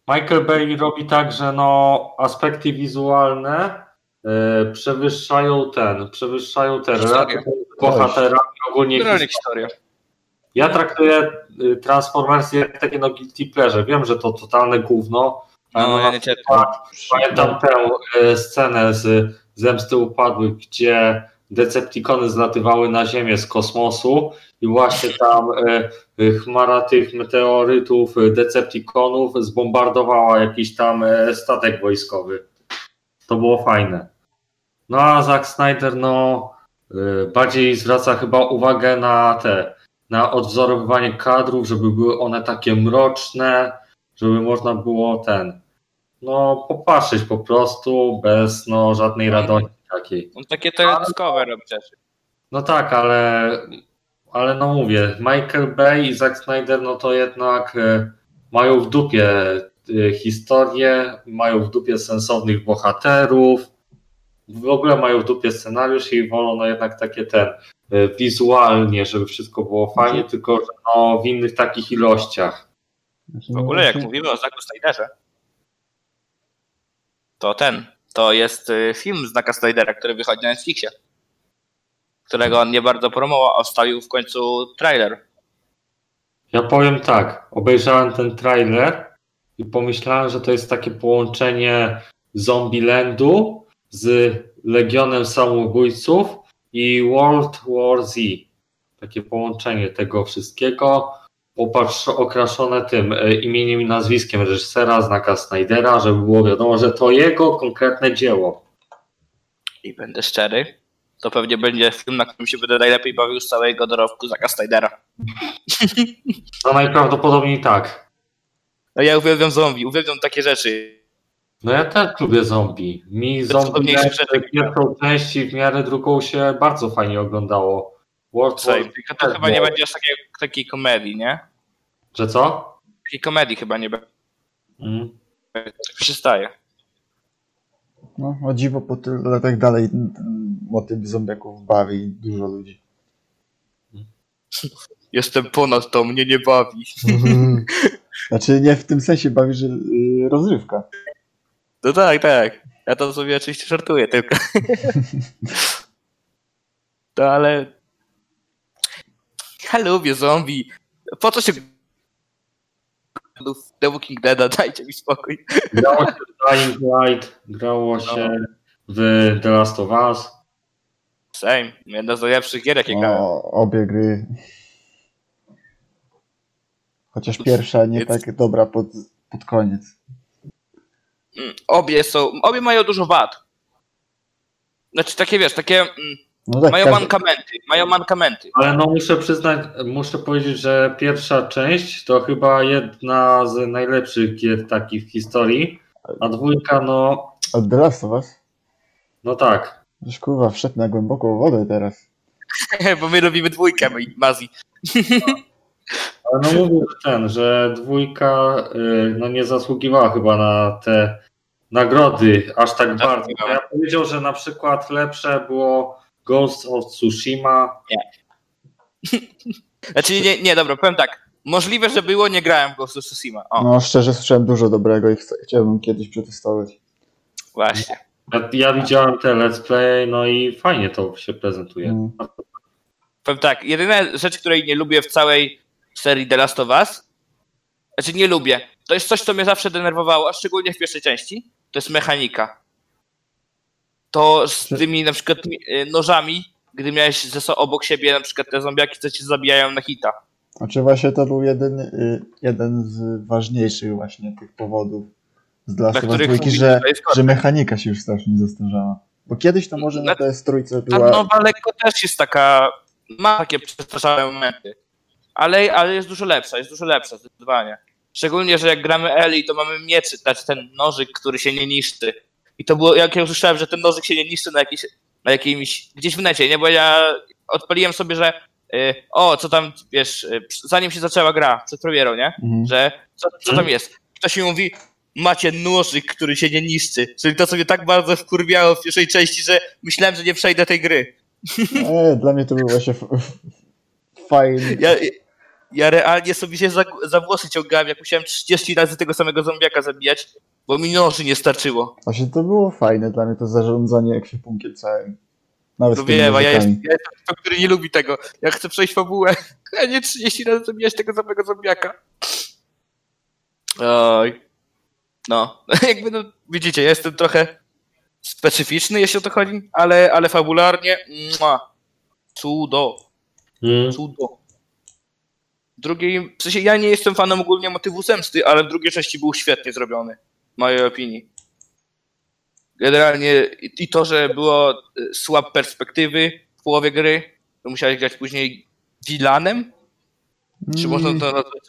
Michael Bay robi tak, że no aspekty wizualne przewyższają ten, przewyższają te Historię. relacje z bohaterami, ogólnie historię. historia. Ja traktuję y, Transformersy jak takie no guilty pleasure. Wiem, że to totalne gówno, No, no, ja. Pamiętam tę e, scenę z Zemsty Upadłych, gdzie Decepticony zlatywały na Ziemię z kosmosu i właśnie tam e, e, chmara tych meteorytów, e, Decepticonów zbombardowała jakiś tam e, statek wojskowy. To było fajne. No a Zack Snyder no e, bardziej zwraca chyba uwagę na te na odwzorowywanie kadrów, żeby były one takie mroczne, żeby można było ten, no popatrzeć po prostu bez no żadnej radości takiej. On takie teledyskowe robi rzeczy. No tak, ale, ale no mówię, Michael Bay i Zack Snyder, no to jednak e, mają w dupie historię, mają w dupie sensownych bohaterów, w ogóle mają w dupie scenariusz i wolą no jednak takie ten, e, wizualnie, żeby wszystko było fajnie, tylko no w innych takich ilościach. Znaczy, W no ogóle jak mówimy o Zacku Snyderze, to ten, to jest y, film Znaka Snydera, który wychodzi na Netflixie, którego on nie bardzo promował, a wstawił w końcu trailer. Ja powiem tak, obejrzałem ten trailer i pomyślałem, że to jest takie połączenie Zombielandu z Legionem Samobójców i World War Z. Takie połączenie tego wszystkiego, opatrz, okraszone tym e, imieniem i nazwiskiem reżysera Znaka Snydera, żeby było wiadomo, że to jego konkretne dzieło. I będę szczery, to pewnie będzie film, na którym się będę najlepiej bawił z całego dorobku Zacka Snydera. No najprawdopodobniej tak. No ja uwielbiam zombie, uwielbiam takie rzeczy. No ja też lubię zombie. Mi To zombie pierwszą część i w miarę drugą się bardzo fajnie oglądało. World. War Tylko to chyba nie będzie aż takiej, takiej komedii, nie? Że co? Takiej komedii chyba nie będzie. Mm. Tak przystaje. No, o dziwo po tylu latach dalej motyw zombiaków bawi dużo ludzi. Jestem ponad to, mnie nie bawi. Znaczy nie w tym sensie bawi, że y, rozrywka. No tak, tak. Ja to sobie oczywiście żartuję tylko. To ale... Ja lubię zombie. Po co się... The Walking Dead, dajcie mi spokój. Grało się w Dying Light, grało się w The Last of Us. Same. Jedna z najlepszych gier, jakie grałem. O, obie gry. Chociaż pierwsza nie Jest- tak dobra pod, pod koniec. Mm, Obie są... Obie mają dużo wad. Znaczy takie, wiesz, takie... mm, No tak, Mają każdy- mankamenty. Mają mankamenty. Ale no muszę przyznać, muszę powiedzieć, że pierwsza część to chyba jedna z najlepszych gier takich w historii, a dwójka no, Od The Last of Us? no tak. Już kurwa wszedł na głęboką wodę teraz. Bo my robimy dwójkę, Mazi. Ale no mówię, że ten, że dwójka y, no nie zasługiwała chyba na te nagrody aż tak bardzo. Zasługiwała. Ja powiedział, że na przykład lepsze było Ghost of Tsushima. Znaczy nie, nie, dobra, powiem tak. Możliwe, że było, nie grałem w Ghost of Tsushima. O, No szczerze słyszałem dużo dobrego i chcę, chciałbym kiedyś przetestować. właśnie. Ja, ja widziałem te let's play, no i fajnie to się prezentuje. Mm. Powiem tak, jedyna rzecz, której nie lubię w całej serii The Last of Us, znaczy nie lubię, to jest coś, co mnie zawsze denerwowało, a szczególnie w pierwszej części, to jest mechanika. To z tymi na przykład y, nożami, gdy miałeś ze sobą obok siebie na przykład te zombiaki, co cię zabijają na hita. Znaczy właśnie to był jeden, y, jeden z ważniejszych właśnie tych powodów z dwójki, mówisz, że, że mechanika się już strasznie zastarzała. Bo kiedyś to może na Na- PS trójce Ta była... nowa lekko też jest taka, ma takie przestarzałe momenty, ale, ale jest dużo lepsza, jest dużo lepsza zdecydowanie. Szczególnie, że jak gramy Eli, to mamy mieczy, znaczy ten nożyk, który się nie niszczy. I to było, jak ja usłyszałem, że ten nożyk się nie niszczy na, jakiś, na jakimś, gdzieś w necie, nie? Bo ja odpaliłem sobie, że y, o, co tam, wiesz, y, zanim się zaczęła gra, przed premierą, nie? Mhm. Że co, co tam jest? Ktoś mi mówi, macie nożyk, który się nie niszczy. Czyli to, co mnie tak bardzo wkurwiało w pierwszej części, że myślałem, że nie przejdę tej gry. E, dla mnie to był właśnie f- f- fajny. Ja, ja realnie sobie się za, za włosy ciągałem, jak musiałem 30 razy tego samego zombiaka zabijać, bo mi noży nie starczyło. Właśnie to było fajne dla mnie to zarządzanie ekwipunkiem całym. Nawet No wiem, a ja, jest, muzykami. ja jestem który nie lubi tego. Ja chcę przejść fabułę, a nie 30 razy zabijać tego samego zombiaka. Oj. No, jakby no, widzicie, ja jestem trochę specyficzny, jeśli o to chodzi, ale, ale fabularnie, mua, cudo. Mm. Cudo. W drugiej, w sensie ja nie jestem fanem ogólnie motywu zemsty, ale w drugiej części był świetnie zrobiony, w mojej opinii. Generalnie i to, że było y, słab perspektywy w połowie gry, to musiałeś grać później Dilanem, Czy Mm, można to nazwać?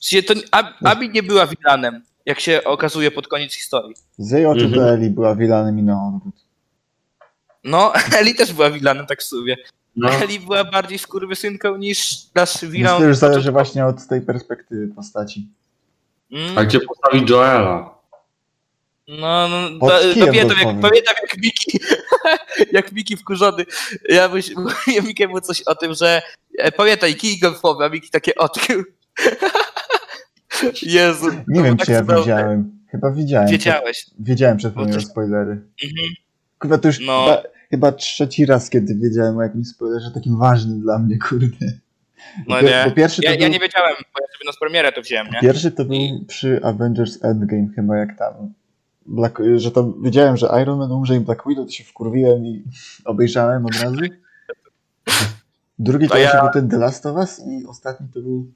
W sensie to Ab- Abi nie była vilanem, jak się okazuje pod koniec historii. Z jej oczu Mhm. to Eli była vilanem i na odwrót. No, Eli też była vilanem, tak w sumie. No, Eli była bardziej skurwysynką niż nasz vilan. Myślę, że zależy właśnie od tej perspektywy postaci. Mm, a gdzie postawić Joela? No, no to, kijem pamiętam, jak, pamiętam jak Miki, jak Miki wkurzony, ja mówię Mikiemu coś o tym, że e, pamiętaj, kij golfowy, a Miki takie odkrył. Jezu. to Nie wiem, tak czy ja cudowne. widziałem. Chyba widziałem. Wiedziałeś. Wiedziałem przed to- spoilery. Mhm. Kurwa, to już No. chyba, chyba trzeci raz, kiedy wiedziałem o jakimś spoilerze takim ważnym dla mnie, kurde. No nie. Bo pierwszy to Ja, był, ja nie wiedziałem, bo ja sobie na premierę to wziąłem, nie? pierwszy to był przy Avengers Endgame chyba, jak tam. Black, że tam wiedziałem, że Iron Man umrze i Black Widow, to się wkurwiłem i obejrzałem od razu. Drugi to To ja- był ten The Last of Us i ostatni to był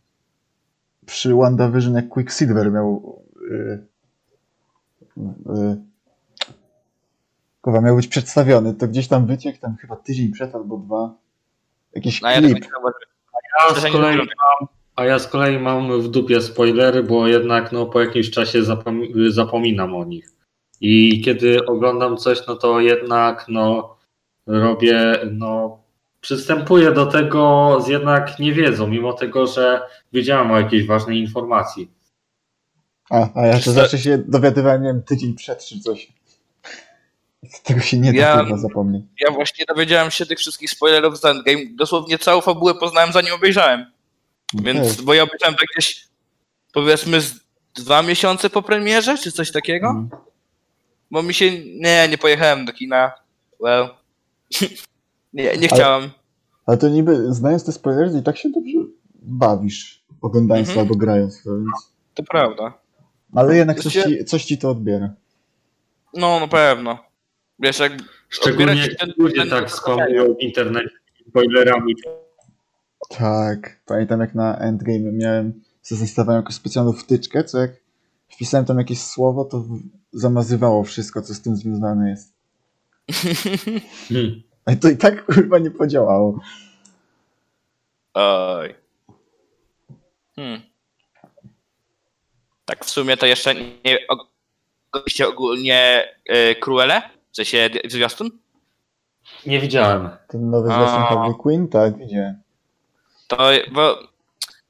przy WandaVision, jak Quicksilver miał yy, yy, Kurwa, miał być przedstawiony, to gdzieś tam wyciekł, tam chyba tydzień przed albo dwa. Jakiś No ja tak klip. nie zauważyłem. A, Szczerze z kolei mam, a ja z kolei mam w dupie spoilery, bo jednak no, po jakimś czasie zapom- zapominam o nich. I kiedy oglądam coś, no to jednak no, robię, no, przystępuję do tego z jednak niewiedzą, mimo tego, że wiedziałem o jakiejś ważnej informacji. A, a ja to zawsze się dowiadywałem, nie wiem, tydzień przed czy coś. Tego się nie da Ja- zapomnieć. Ja właśnie dowiedziałem się tych wszystkich spoilerów z Endgame. Dosłownie całą fabułę poznałem zanim obejrzałem. Więc, Okej. bo ja obejrzałem tak gdzieś powiedzmy z dwa miesiące po premierze, czy coś takiego. Mm. Bo mi się, nie, nie pojechałem do kina. Well. nie, nie chciałem. Ale to niby, znając te spoilery, i tak się dobrze bawisz, oglądając Mhm. to albo grając to, więc... To prawda. Ale jednak coś ci, coś ci to odbiera. No, na pewno. Wiesz, jak Szczególnie jak ten- ludzie ten- tak spamują w internecie spoilerami. Tak, pamiętam jak na Endgame miałem, zainstalowałem jakąś specjalną wtyczkę, co jak wpisałem tam jakieś słowo, to zamazywało wszystko, co z tym związane jest. Hmm. Ale to i tak kurwa nie podziałało. Oj. Hmm. Tak w sumie to jeszcze nie oglądaliście ogólnie y, Cruelle? W sensie zwiastun? Nie widziałem. Ten nowy A. zwiastun Harley Quinn, tak, widziałem. To, bo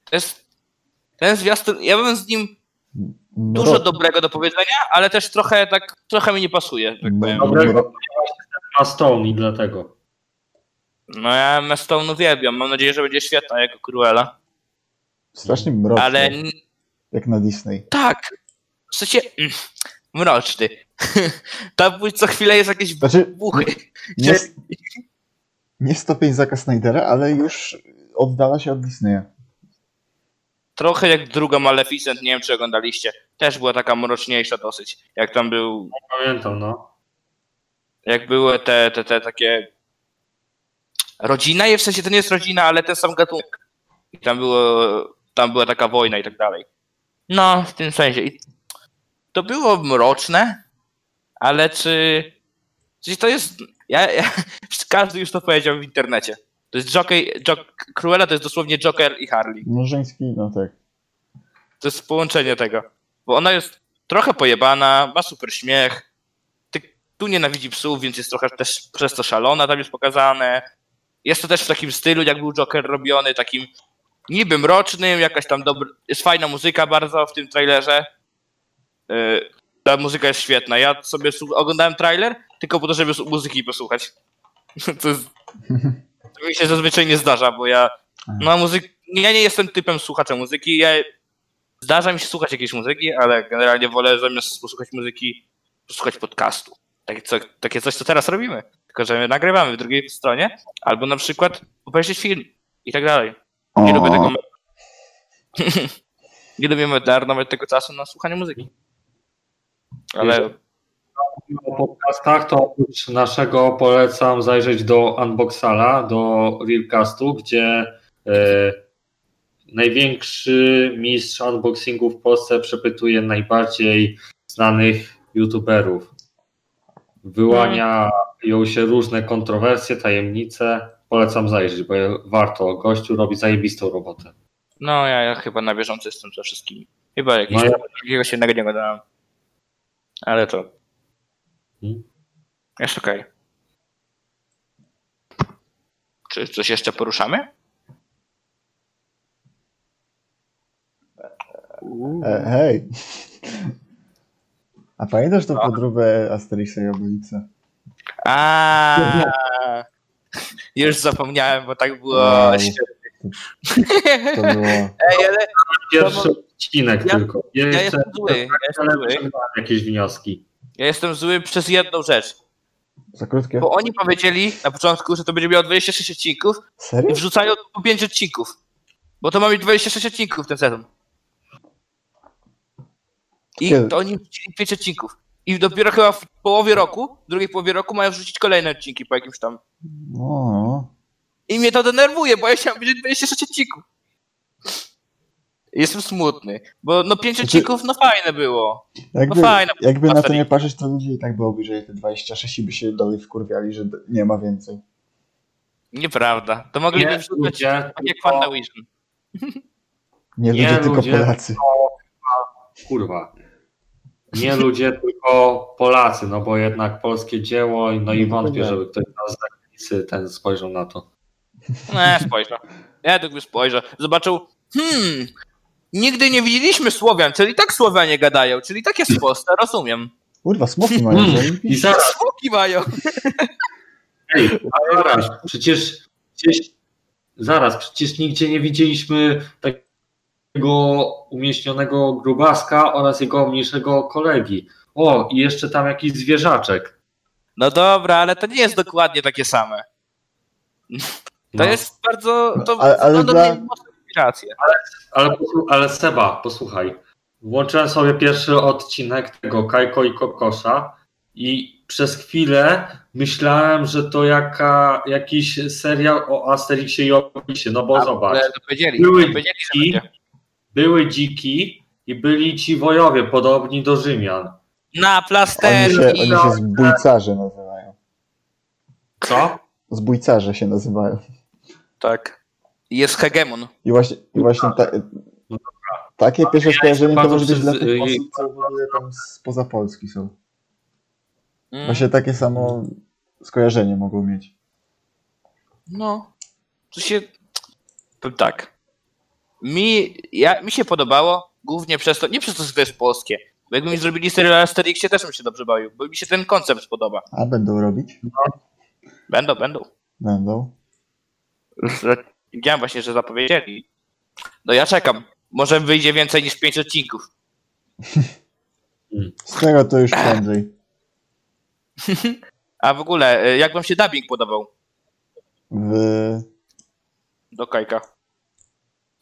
to jest ten zwiastun, ja mam z nim No, dużo dobrego do powiedzenia, ale też trochę tak, trochę mi nie pasuje, tak no, powiem. Dobrego. Ma Stone i dlatego. No ja Emma Stone uwielbiam, mam nadzieję, że będzie świetna jako Cruella, strasznie mroczny, ale jak na Disney. tak, w sensie mm, mroczny. Tam co chwilę jest jakieś Znaczy, buchy. nie, nie stopień Zaka Snydera, ale już oddala się od Disneya. Trochę jak druga Maleficent, nie wiem czy oglądaliście. Też była taka mroczniejsza dosyć. Jak tam był, Pamiętam, no. jak były te, te, te takie rodzina, i w sensie to nie jest rodzina, ale ten sam gatunek. I tam było, tam była taka wojna i tak dalej. No, w tym sensie. I to było mroczne, ale czy, czy to jest, ja, ja, każdy już to powiedział w internecie. To jest Joker, Jok, Cruella to jest dosłownie Joker i Harley. No żeński, no tak. To jest połączenie tego. Bo ona jest trochę pojebana, ma super śmiech. Ty, tu nienawidzi psów, więc jest trochę też przez to szalona, tam jest pokazane. Jest to też w takim stylu, jak był Joker robiony, takim niby mrocznym, jakaś tam dobry. Jest fajna muzyka bardzo w tym trailerze. Yy, ta muzyka jest świetna. Ja sobie oglądałem trailer tylko po to, żeby muzyki posłuchać. To, jest, to mi się zazwyczaj nie zdarza, bo ja no muzyk... Ja nie jestem typem słuchacza muzyki. Ja... Zdarza mi się słuchać jakiejś muzyki, ale generalnie wolę zamiast posłuchać muzyki, posłuchać podcastu. Takie, co, takie coś, co teraz robimy. Tylko, że my nagrywamy w drugiej stronie, albo na przykład obejrzeć film i tak dalej. Nie O, lubię tego. nie lubię marnować tego czasu na słuchanie muzyki. Ale o podcastach, to oprócz naszego polecam zajrzeć do Unboxala, do Realcastu, gdzie e, największy mistrz unboxingu w Polsce przepytuje najbardziej znanych youtuberów. Wyłaniają się różne kontrowersje, tajemnice. Polecam zajrzeć, bo warto. Gościu robi zajebistą robotę. No ja, ja chyba na bieżąco jestem ze wszystkimi. Chyba jakiegoś, No ja- jakiegoś innego nie gadałem. Ale to Hmm. jest okej. Czy coś jeszcze poruszamy? E, hej. A pamiętasz tą A. podróbę Asterixa i Obelixa? A, Już zapomniałem, bo tak było. Wow. To było... Ej, ale Pierwszy odcinek Ja- tylko. ja Jeszcze, jestem zły. Ja jestem ale zły. jakieś wnioski. Ja jestem zły przez jedną rzecz. Za krótkie? Bo oni powiedzieli na początku, że to będzie miało 26 odcinków Serio? i wrzucają po 5 odcinków. Bo to ma mieć 26 odcinków ten sezon. I Kiedy? to oni wrzucili 5 odcinków. I dopiero chyba w połowie roku, w drugiej połowie roku mają wrzucić kolejne odcinki po jakimś tam. No, I mnie to denerwuje, bo ja chciałem wiedzieć 26 odcinków. Jestem smutny, bo no 5 Znaczy- odcinków, no fajne było. jakby, No fajne. jakby na to nie patrzeć, to ludzie i tak by obejrzeli te 26 i by się dalej wkurwiali, że nie ma więcej. Nieprawda. To mogliby Nie wrzucać ludzie, tak jak WandaVision. Nie, Nie ludzie, tylko ludzie. Polacy. kurwa. Nie ludzie, tylko Polacy, no bo jednak polskie dzieło, no i No, wątpię, tak. żeby ktoś z zagranicy ten spojrzał na to. Nie, spojrzę. Ja tak by spojrzę. Zobaczył, hmm, nigdy nie widzieliśmy Słowian, czyli tak Słowianie gadają, czyli tak jest w Polsce, rozumiem. Kurwa, smoki mają Mm. I zaraz, Smoki mają. ej, ale zaraz, przecież, przecież zaraz, przecież nigdzie nie widzieliśmy takiego umieśnionego grubaska oraz jego mniejszego kolegi. O, i jeszcze tam jakiś zwierzaczek. No dobra, ale to nie jest dokładnie takie same. To No. jest bardzo, to Ale- ale dla-. Ale, posłu- ale Seba, posłuchaj. Włączyłem sobie pierwszy odcinek tego Kajko i Kokosza i przez chwilę myślałem, że to jaka, jakiś serial o Asterixie i Obelixie, no bo A, zobacz, Ale to powiedzieli, Były powiedzieli, dziki. były dziki i byli ci wojowie podobni do Rzymian. Na Oni plasterki. się, oni się zbójcarze nazywają. Co? Zbójcarze się nazywają. Tak. Jest hegemon. I właśnie, i właśnie ta, No takie pierwsze skojarzenie to może być dla tych y- osób, co w ogóle tam spoza Polski są. Mm. Właśnie takie samo skojarzenie mogą mieć. No, to się. Powiem tak. Mi, ja, mi się podobało, głównie przez to, nie przez to, że to jest polskie. Bo jakby mi zrobili serial Asterixie, też bym się dobrze bawił, bo mi się ten koncept podoba. A będą robić? Będą, będą. Będą. Widziałem właśnie, że zapowiedzieli. No ja czekam. Może wyjdzie więcej niż 5 odcinków. Z tego to już prędzej. A w ogóle, y, jak wam się dubbing podobał W... do Kajka?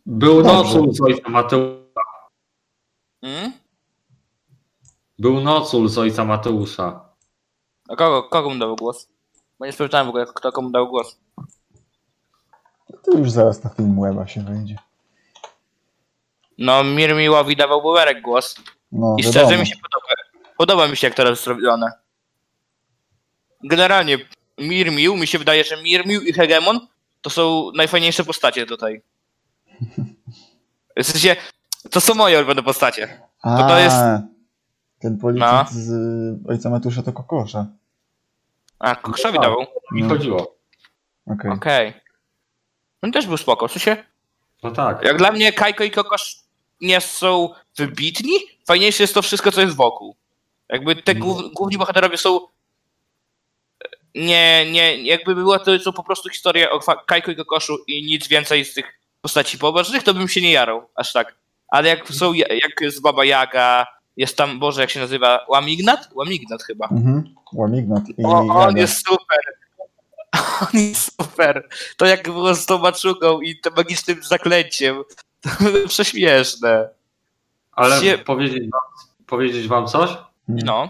Był Dobrze. Nocul z ojca Mateusza. Mm? Był Nocul z ojca Mateusza. A kogo, kogo mu dał głos? Bo nie sprawdzałem w ogóle, kto komu dał głos. To już zaraz na film Weba się wyjdzie. No, Mirmiłowi dawał Bowerek głos. No, I wiadomo. szczerze mi się podoba. Podoba mi się, jak to jest zrobione. Generalnie Mirmił, mi się wydaje, że Mirmił i Hegemon to są najfajniejsze postacie tutaj. W sensie, to są moje ulubione postacie. A, to to jest- Ten policjant No. z ojca Matusza to kokosza. A, Kokszowi dawał. Mi No. chodziło. Okej. Okej. On też był spoko. W sensie, No tak. jak dla mnie Kajko i Kokosz nie są wybitni, fajniejsze jest to wszystko, co jest wokół. Jakby te głów, główni bohaterowie są nie, nie, jakby było to są po prostu historie o Kajko i Kokoszu i nic więcej z tych postaci pobocznych, to bym się nie jarał aż tak. Ale jak są, jak jest Baba Jaga, jest tam, Boże, jak się nazywa, Łamignat? Łamignat chyba. Mhm. Łamignat i O, on jest super. On jest super. To jak było z tą maczugą i tym magicznym zaklęciem. To było prześmieszne. Ale się- powiedzieć, wam, powiedzieć wam coś? No.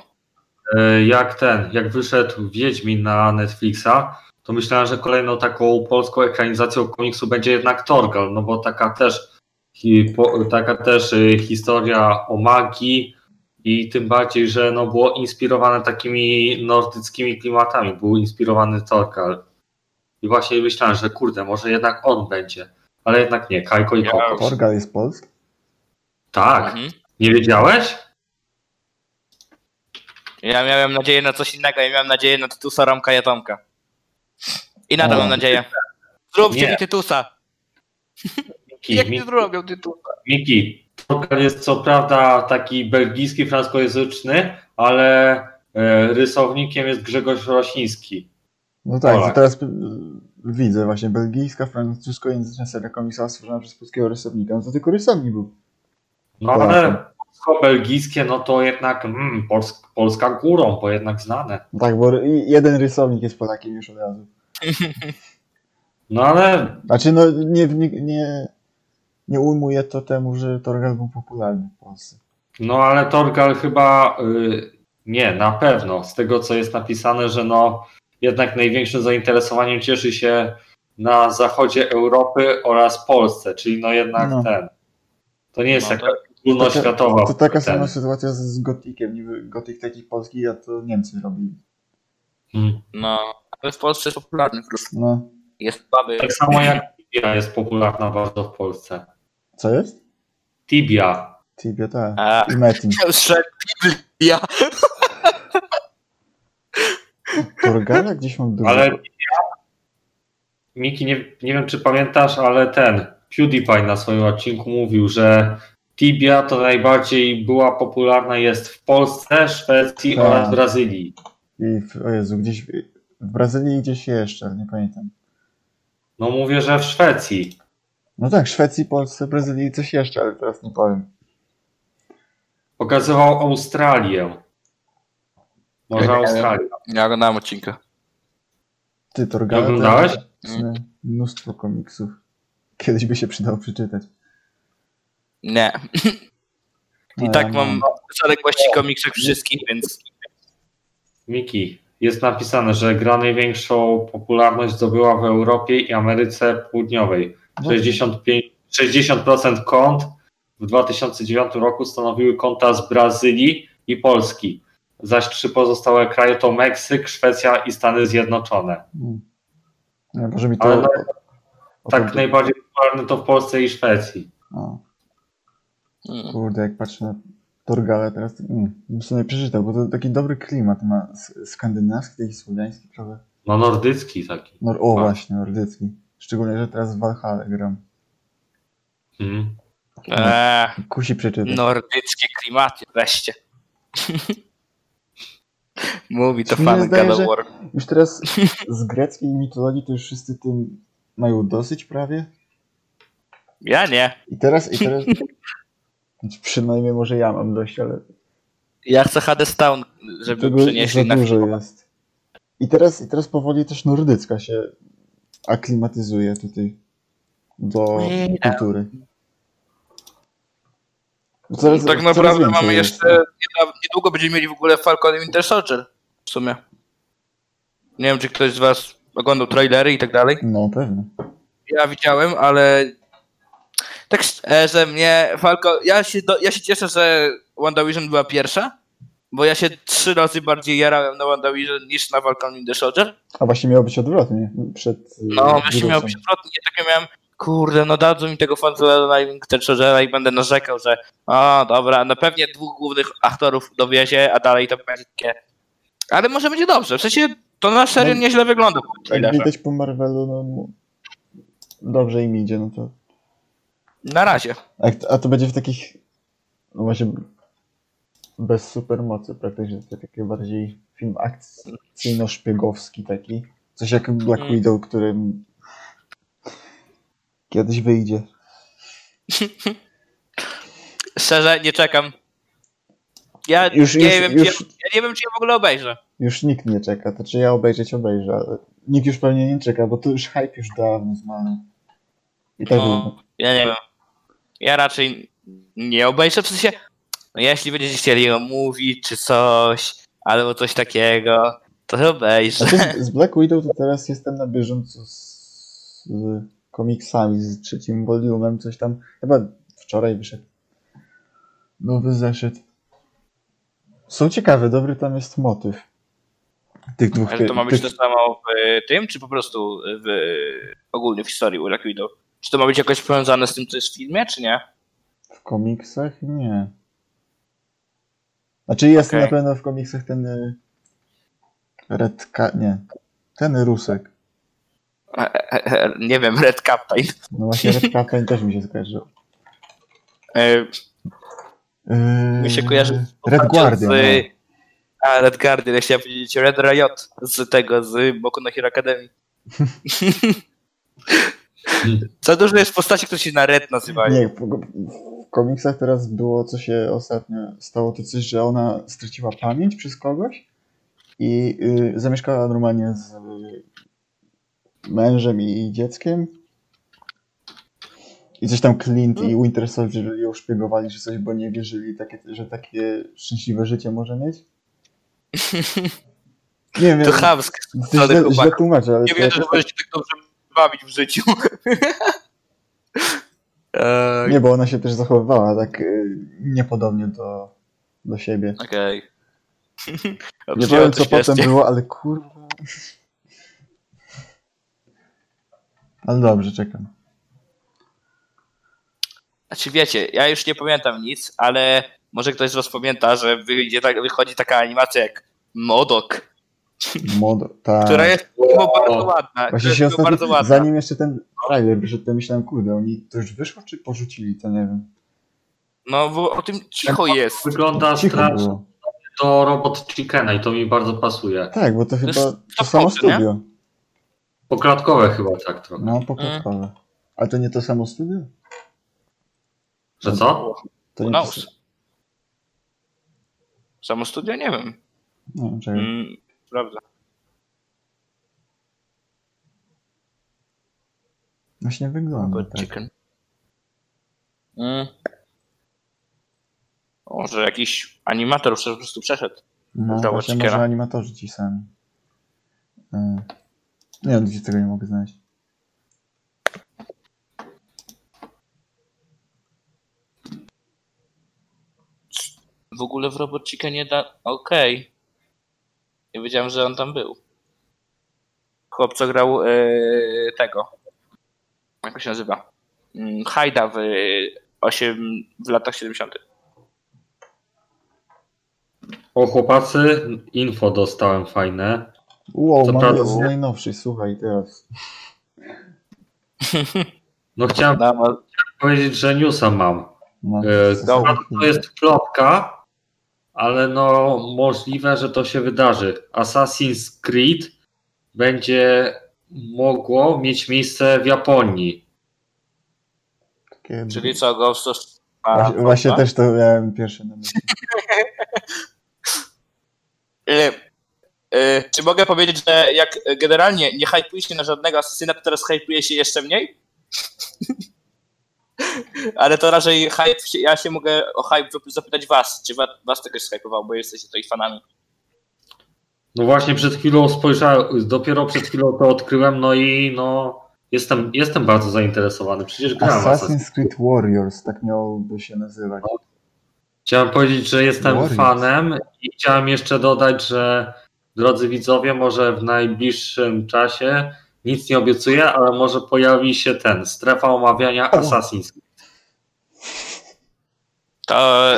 E, Jak ten, jak wyszedł Wiedźmin na Netflixa, to myślałem, że kolejną taką polską ekranizacją komiksu będzie jednak Torgal, no bo taka też, taka też y, historia o magii i tym bardziej, że no było inspirowane takimi nordyckimi klimatami, był inspirowany Torgal. I właśnie myślałem, że kurde, może jednak on będzie. ale jednak nie, Kajko i Kokos. Torgal jest polski? Tak, Mhm. nie wiedziałeś? Ja miałem nadzieję na coś innego, ja miałem nadzieję na Tytusa, Romka i Tomka. I nadal mam nadzieję. Zróbcie Nie. mi Tytusa. Miki, Jak Mi- nie zrobią Tytusa? Miki, Torgal jest co prawda taki belgijski, francuskojęzyczny, ale e, rysownikiem jest Grzegorz Rosiński. No tak, Polak. to teraz y, widzę właśnie belgijska, francuskojęzyczna seria komiksowa stworzona przez polskiego rysownika. No to tylko rysownik był. No ale polsko-belgijskie, no to jednak mm, Pols Polska górą, bo jednak znane. Tak, bo jeden rysownik jest Polakiem już od razu. No ale Znaczy no nie, nie, nie, nie ujmuje to temu, że Torgal był popularny w Polsce. No ale Torgal chyba y, nie, na pewno. Z tego co jest napisane, że no jednak największym zainteresowaniem cieszy się na zachodzie Europy oraz Polsce, czyli no jednak No. ten. To nie jest No taka to- ogólnoświatowa. To taka ten. sama sytuacja z, z Gotikiem. Niby Gotik taki polski, a to Niemcy robili. Mm. No, ale w Polsce jest popularny po prostu. No, Jest baby. Tak samo jak Tibia jest popularna bardzo w Polsce. Co jest? Tibia. Tibia, tak. A, I Metin. Biblia. Torgala gdzieś mam dużo. Ale Miki, nie, nie wiem czy pamiętasz, ale ten PewDiePie na swoim odcinku mówił, że Tibia to najbardziej była popularna jest w Polsce, Szwecji Tak. oraz Brazylii. I w, o Jezu, gdzieś w, Brazylii gdzieś jeszcze, nie pamiętam. No mówię, że w Szwecji. No tak, Szwecji, Polsce, Brazylii i coś jeszcze, ale teraz nie powiem. Pokazywał Australię. Może Ja nie Australię. Nie oglądałem odcinka. Ty, Oglądałeś? to sumie mnóstwo komiksów. Kiedyś by się przydało przeczytać. Nie. I No, tak ja mam zaległości komiksów wszystkich, więc Miki, jest napisane, że gra największą popularność zdobyła w Europie i Ameryce Południowej. No, 65, 60% kont w 2009 roku stanowiły konta z Brazylii i Polski, zaś trzy pozostałe kraje to Meksyk, Szwecja i Stany Zjednoczone. Mm. Nie, może mi to... Ale o- Tak najbardziej popularne to w Polsce i Szwecji. o, mm, Kurde, jak patrzę na Torgale teraz, mm, bym sobie przeczytał, bo to taki dobry klimat ma, skandynawski, taki słowiański trochę. No nordycki taki. Nor o, No. właśnie, nordycki. Szczególnie, że teraz w Valhalla gram. Mhm. eee, Kusi przeczytać. nordyckie klimaty, weźcie. Mówi to fan God of War. Już teraz z greckiej mitologii to już wszyscy tym mają dosyć prawie. Ja nie. I teraz, i teraz... Przynajmniej może ja mam dość, ale Ja chcę Hades Town, żeby tego przenieśli za na dużo film. jest. I teraz, I teraz powoli też nordycka się aklimatyzuje tutaj do kultury. Coraz, Tak naprawdę mamy jest. jeszcze, nieda- niedługo będziemy mieli w ogóle Falcon i Winter Soldier. W sumie. Nie wiem, czy ktoś z was oglądał trailery i tak dalej. No pewnie. Ja widziałem, ale tak szczerze mnie Falcon, ja się, do, ja się cieszę, że WandaVision była pierwsza, bo ja się trzy razy bardziej jarałem na WandaVision niż na Falcon i The Soldier. A właśnie miało być odwrotnie. Przed, y, No, właśnie miał wirusem. być odwrotnie. Ja takie miałem, kurde, no dadzą mi tego Falcona Winter Soldiera i będę narzekał, że o, dobra, no pewnie dwóch głównych aktorów dowiezie, a dalej to będzie takie... Ale może będzie dobrze, w sensie to na serio No, nieźle wygląda Jak widać po Marvelu, no dobrze im idzie, no to. Na razie. A, a to będzie w takich. No właśnie. Bez supermocy praktycznie. To taki bardziej film akcyjno-szpiegowski taki. Coś jak Black Mhm. Widow, który kiedyś wyjdzie. Szczerze, nie czekam. Ja Już- nie już- wiem, już- Czy ja, ja nie wiem, czy ja w ogóle obejrzę. Już nikt nie czeka. To czy ja obejrzeć obejrzę, nikt już pewnie nie czeka, bo to już hype już dawno zmarł. I tak No, ja nie wiem. Ja raczej nie obejrzę, w sensie, no jeśli będziecie chcieli omówić, czy coś, albo coś takiego, to obejrzę. Znaczy, z Black Widow to teraz jestem na bieżąco z, z komiksami, z trzecim volumem, coś tam. Chyba wczoraj wyszedł. Nowy zeszyt. Są ciekawe, dobry tam jest motyw. Tych dwóch. Ale to ma być tych, to samo w tym, czy po prostu w ogólnie w historii Black Widow? Czy to ma być jakoś powiązane z tym, co jest w filmie, czy nie? W komiksach nie. Znaczy jest Okej. na pewno w komiksach ten y, Red Ka... nie. Ten Rusek. E, e, e, nie wiem, Red Captain. No właśnie Red Captain też mi się skojarzył. E, Yy, mi się kojarzy Red Guardian. no. Z, a, Red Guardian, ja chciałem powiedzieć Red Riot z tego, z Boku no Hero Academy. Za dużo jest postaci, które się na Red No. nazywają. Nie, komiksach teraz było, co się ostatnio stało, to coś, że ona straciła pamięć przez kogoś i y, zamieszkała normalnie z y, mężem i dzieckiem. I coś tam Clint i Winter Soldier ją szpiegowali, czy coś, bo nie wierzyli, takie, że takie szczęśliwe życie może mieć. Nie wiem, To ja- chamsk. to strony źle, źle tłumaczę, ale Nie wierzę, że się tak dobrze bawić w życiu. Eee, Nie, bo ona się też zachowywała tak y, niepodobnie do, do siebie. Okej. Nie Brzmiało powiem to co potem było, ale kurwa. Ale dobrze, czekam. Znaczy wiecie, ja już nie pamiętam nic, ale może ktoś z was pamięta, że wyjdzie tak, wychodzi taka animacja jak Modok, Mod, tak. która jest mimo bardzo ładna. Właśnie się mimo bardzo ostatnio, ładna. zanim jeszcze ten trailer wyszedł, to myślałem, kurde, oni to już wyszło, czy porzucili, to nie wiem. No bo o tym cicho jest. Wygląda Cicho strasznie było. to robot Chickena i to mi bardzo pasuje. Tak, bo to chyba jest to stop samo nie? studio. Poklatkowe chyba tak trochę. No, poklatkowe. Ale to nie to samo studio? Że co? To nie to knows? Samo studio? Nie wiem. No, czekaj. Mm, prawda. Właśnie wygląda Robot tak. Chicken. Mm. Może jakiś animator po prostu przeszedł. No, właśnie może animatorzy ci sami. Y, Nie gdzie tego nie mogę znaleźć. W ogóle w Robot Chickenie da... Okej. Nie wiedziałem, że on tam był. Chłop, co grał yy, tego. Jak to się nazywa? Mm, Hajda w, yy, 8, w latach 70. O chłopacy, info dostałem fajne. Wow, Co mam prawda- z najnowszej, słuchaj, teraz. No chciałem No, powiedzieć, że newsa mam. No, E. To jest plotka, ale no możliwe, że to się wydarzy. Assassin's Creed będzie mogło mieć miejsce w Japonii. takie- czyli co, Ghost of... Właśnie, właśnie też to miałem pierwszy na myśli. Yy, yy, czy mogę powiedzieć, że jak generalnie nie hypuje się na żadnego asesyna, to teraz hypuje się jeszcze mniej? Ale to raczej hype, ja się mogę o hype zapytać was, czy was, was tego shypowało, bo jesteście tutaj fanami. No właśnie przed chwilą spojrzałem, dopiero przed chwilą to odkryłem, no i no jestem, jestem bardzo zainteresowany. Przecież grałem w Assassin's. Assassin's Creed Warriors, tak miałoby się nazywać. Chciałem powiedzieć, że jestem Warriors. fanem i chciałem jeszcze dodać, że drodzy widzowie, może w najbliższym czasie nic nie obiecuję, ale może pojawi się ten strefa omawiania O. Assassin's. To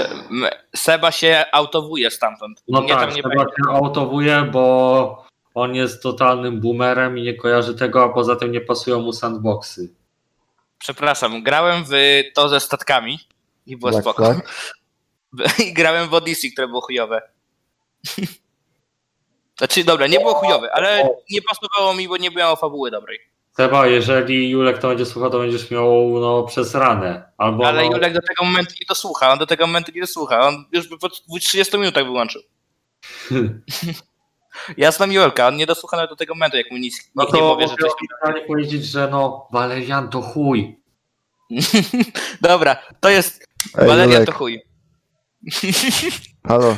Seba się autowuje stamtąd. No Mnie tak, tam nie chyba będzie. się autowuje, bo on jest totalnym boomerem i nie kojarzy tego, a poza tym nie pasują mu sandboxy. Przepraszam, grałem w to ze statkami i było Black spoko. Flag? I grałem w Odyssey, które było chujowe. Znaczy, dobra, nie było chujowe, ale nie pasowało mi, bo nie miało fabuły dobrej. Seba, jeżeli Julek to będzie słuchał, to będziesz miał no, przez ranę. Albo Ale no, Julek do tego momentu nie dosłucha, on do tego momentu nie dosłucha, on już by po 30 minutach wyłączył. Ja znam Julka, on nie dosłucha nawet do tego momentu, jak mu nic, no nikt nie powie, że mogę coś... oficjalnie powiedzieć, że no Valerian to chuj. Dobra, to jest... Ej, Valeria Julek, to chuj. halo.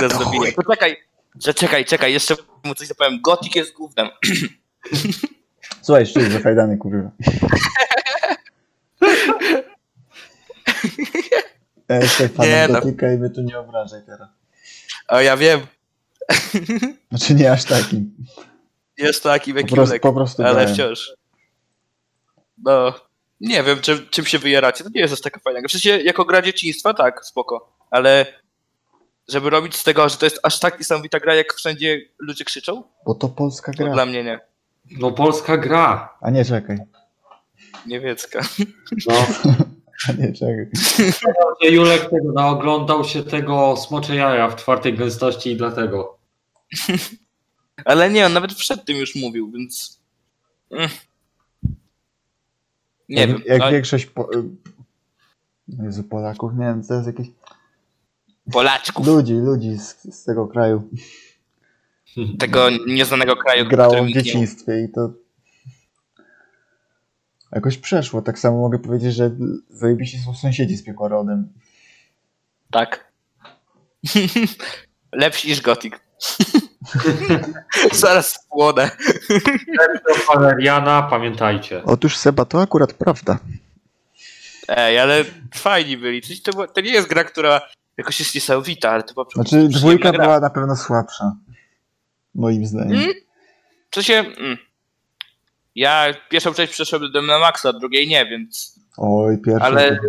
To zabije. chuj. Poczekaj, że czekaj, czekaj, jeszcze mu coś zapowiem. Gotik jest głównym. Słuchaj, szczerze, zafajdany, kurwa. Ja jestem Nie, fanem no. Gotika i mnie tu nie obrażaj teraz. O, ja wiem. Znaczy nie aż takim. Jest taki Po prostu, wykiunek, po prostu ale grałem. wciąż. No, nie wiem, czym, czym się wyjeracie. To nie jest aż taka fajna. W sensie, jako gra dzieciństwa, tak, spoko. Ale żeby robić z tego, że to jest aż tak niesamowita gra, jak wszędzie ludzie krzyczą, Bo to polska to gra. dla mnie nie. No polska gra. A nie, czekaj. Niemiecka. No. A nie, czekaj. Julek tego naoglądał się tego smocze jaja w czwartej gęstości i dlatego. Ale nie, on nawet przed tym już mówił, więc... Mm. Nie jak, wiem. Jak no, większość po... Jezu, Polaków, nie wiem, to jest jakieś... Polaczków. Ludzi, ludzi z, z tego kraju Tego nieznanego kraju, grało w nikt nie dzieciństwie i to jakoś przeszło. Tak samo mogę powiedzieć, że zajebiście są sąsiedzi z piekłarodem. Tak. Lepszy niż Gothic. Zaraz spłonę. Valeriana, pamiętajcie. Otóż Seba, to akurat prawda. Ej, ale fajni byli. To, to nie jest gra, która jakoś jest niesamowita, ale to po prostu Znaczy dwójka gra. była na pewno słabsza. Moim zdaniem. Mm? W sensie... Mm. Ja pierwszą część przeszedłem na maksa, drugiej nie, więc... Oj, pierwsza. Ale- to-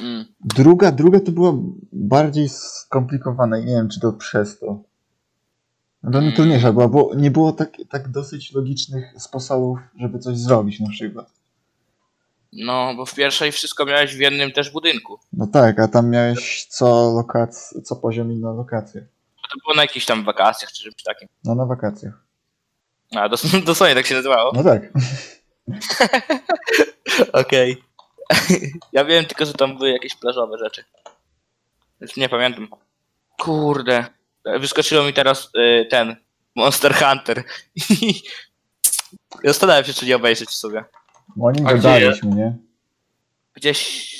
Mm. Druga, druga to była bardziej skomplikowana i nie wiem, czy to przez to. No to Mm. trudniejsza była, bo nie było tak, tak dosyć logicznych sposobów, żeby coś zrobić na przykład. No, bo w pierwszej wszystko miałeś w jednym też budynku. No tak, a tam miałeś co lokac, co poziom inną lokację. To było na jakichś tam wakacjach czy czymś takim. No na wakacjach. A, dos dosłownie tak się nazywało. No tak. Okej. ja wiem tylko, że tam były jakieś plażowe rzeczy. Już nie pamiętam. Kurde. Wyskoczyło mi teraz y, ten Monster Hunter. I Zastanawiam się, czy nie obejrzeć sobie. O nim gadaliśmy, nie? Gdzieś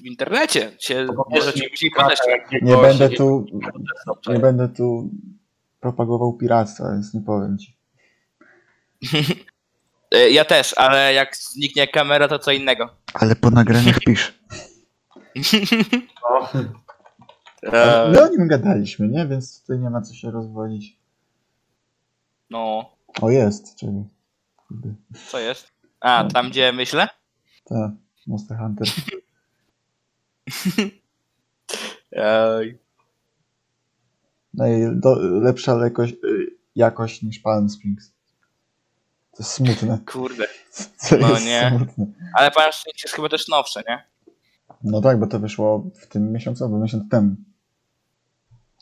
w internecie się później. Nie będę tu, nie będę tu propagował piractwa, więc nie powiem ci. Y, Ja też, ale jak zniknie kamera, to co innego. Ale po nagraniach pisz. No. E, My o nim gadaliśmy, nie? Więc tutaj nie ma co się rozwodzić. no, O, jest? Kurde. co jest? A, tam gdzie myślę? Tak, Monster Hunter. Ej. No i do, lepsza jakość, jakość niż Palm Springs. To jest smutne. Kurde. To No jest nie. smutne. Ale Pan Szczęście jest chyba też nowsze, nie? No tak, bo to wyszło w tym miesiącu albo miesiąc temu.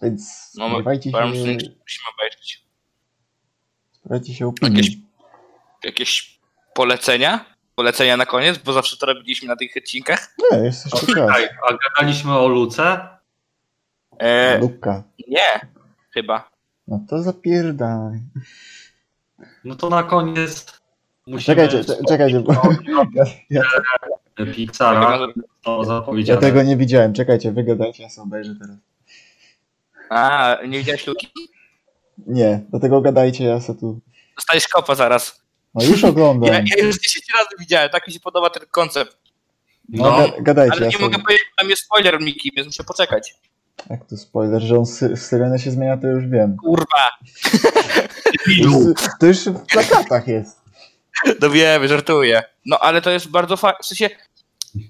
Więc No, spodziewajcie Pan się, musimy obejrzeć. spodziewajcie się opinii. Jakieś- Jakieś polecenia? Polecenia na koniec, bo zawsze to robiliśmy na tych odcinkach. Nie, jest jeszcze czas. Czekaj, a gadaliśmy o Luce? E, Lubka. nie, chyba. No to zapierdaj. No to na koniec musimy... Czekajcie, cze- czekajcie, bo ja, ja, Pixara, to ja tego nie widziałem. Czekajcie, wygadajcie, ja sobie obejrzę teraz. A, nie widziałeś Luki? Nie, do tego gadajcie, ja sobie tu... Dostajesz kopa zaraz. No już Ja, oglądam. ja już 10 razy widziałem, tak mi się podoba ten koncept. No, No, ga- gadajcie, Ale ja nie sobie... mogę powiedzieć, że tam jest spoiler Miki, więc muszę poczekać. Jak to spoiler, że on sy- syrenę się zmienia, to już wiem. Kurwa, To już, to już w plakatach jest. no wiemy, żartuję. No ale to jest bardzo fajne, w sensie,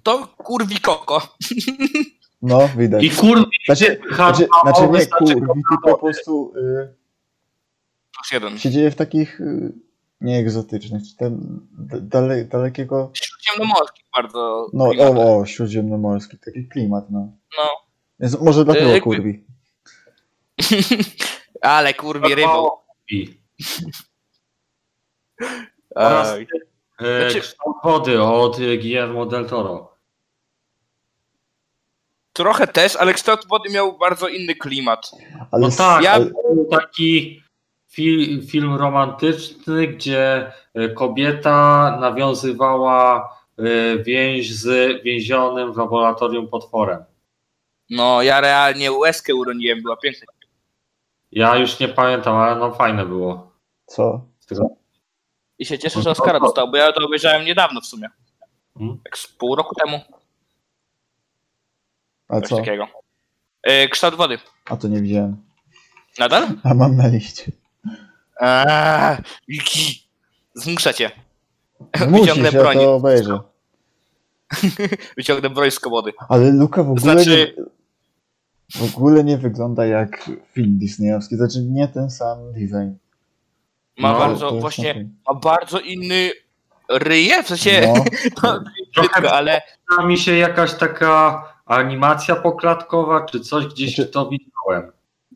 to kurwi koko. No, widać. I kurwa, Znaczy, znaczy, znaczy nie, kurwi, tylko po prostu y, Plus jeden. się dzieje w takich y, nieegzotycznych, czy tam d- dale, dalekiego, Śródziemnomorski bardzo. no o, o, śródziemnomorski, taki klimat, no. No. Więc może dlatego jakby- kurwi. Ale kurwi rybą. Oraz- Ej. e, Znaczy- kształt wody od Guillermo del Toro. Trochę też, ale kształt wody miał bardzo inny klimat. Ale No tak, ja- ale taki fi, film romantyczny, gdzie e, kobieta nawiązywała e, więź z więzionym w laboratorium potworem. No, ja realnie łezkę uroniłem, była piękna. Ja już nie pamiętam, ale no fajne było. Co? I się cieszę, że Oscara dostał, bo ja to obejrzałem niedawno w sumie. Hmm? Tak z pół roku temu. A Coś co? takiego. Yy, kształt wody. A to nie widziałem. Nadal? A mam na liście. Aaaa, Wiki. Zmuszę cię. Musisz, Wyciągnę ja broń. to obejrzę. Wyciągnę broń z komody. Ale Luka w ogóle, Znaczy- nie, w ogóle nie wygląda jak film disneyowski. Znaczy nie ten sam design. Ma No, bardzo, właśnie, okej. ma bardzo inny ryje, w sensie, No, no, brzydko, ale mi się jakaś taka animacja poklatkowa, czy coś gdzieś Znaczy- to widziałem.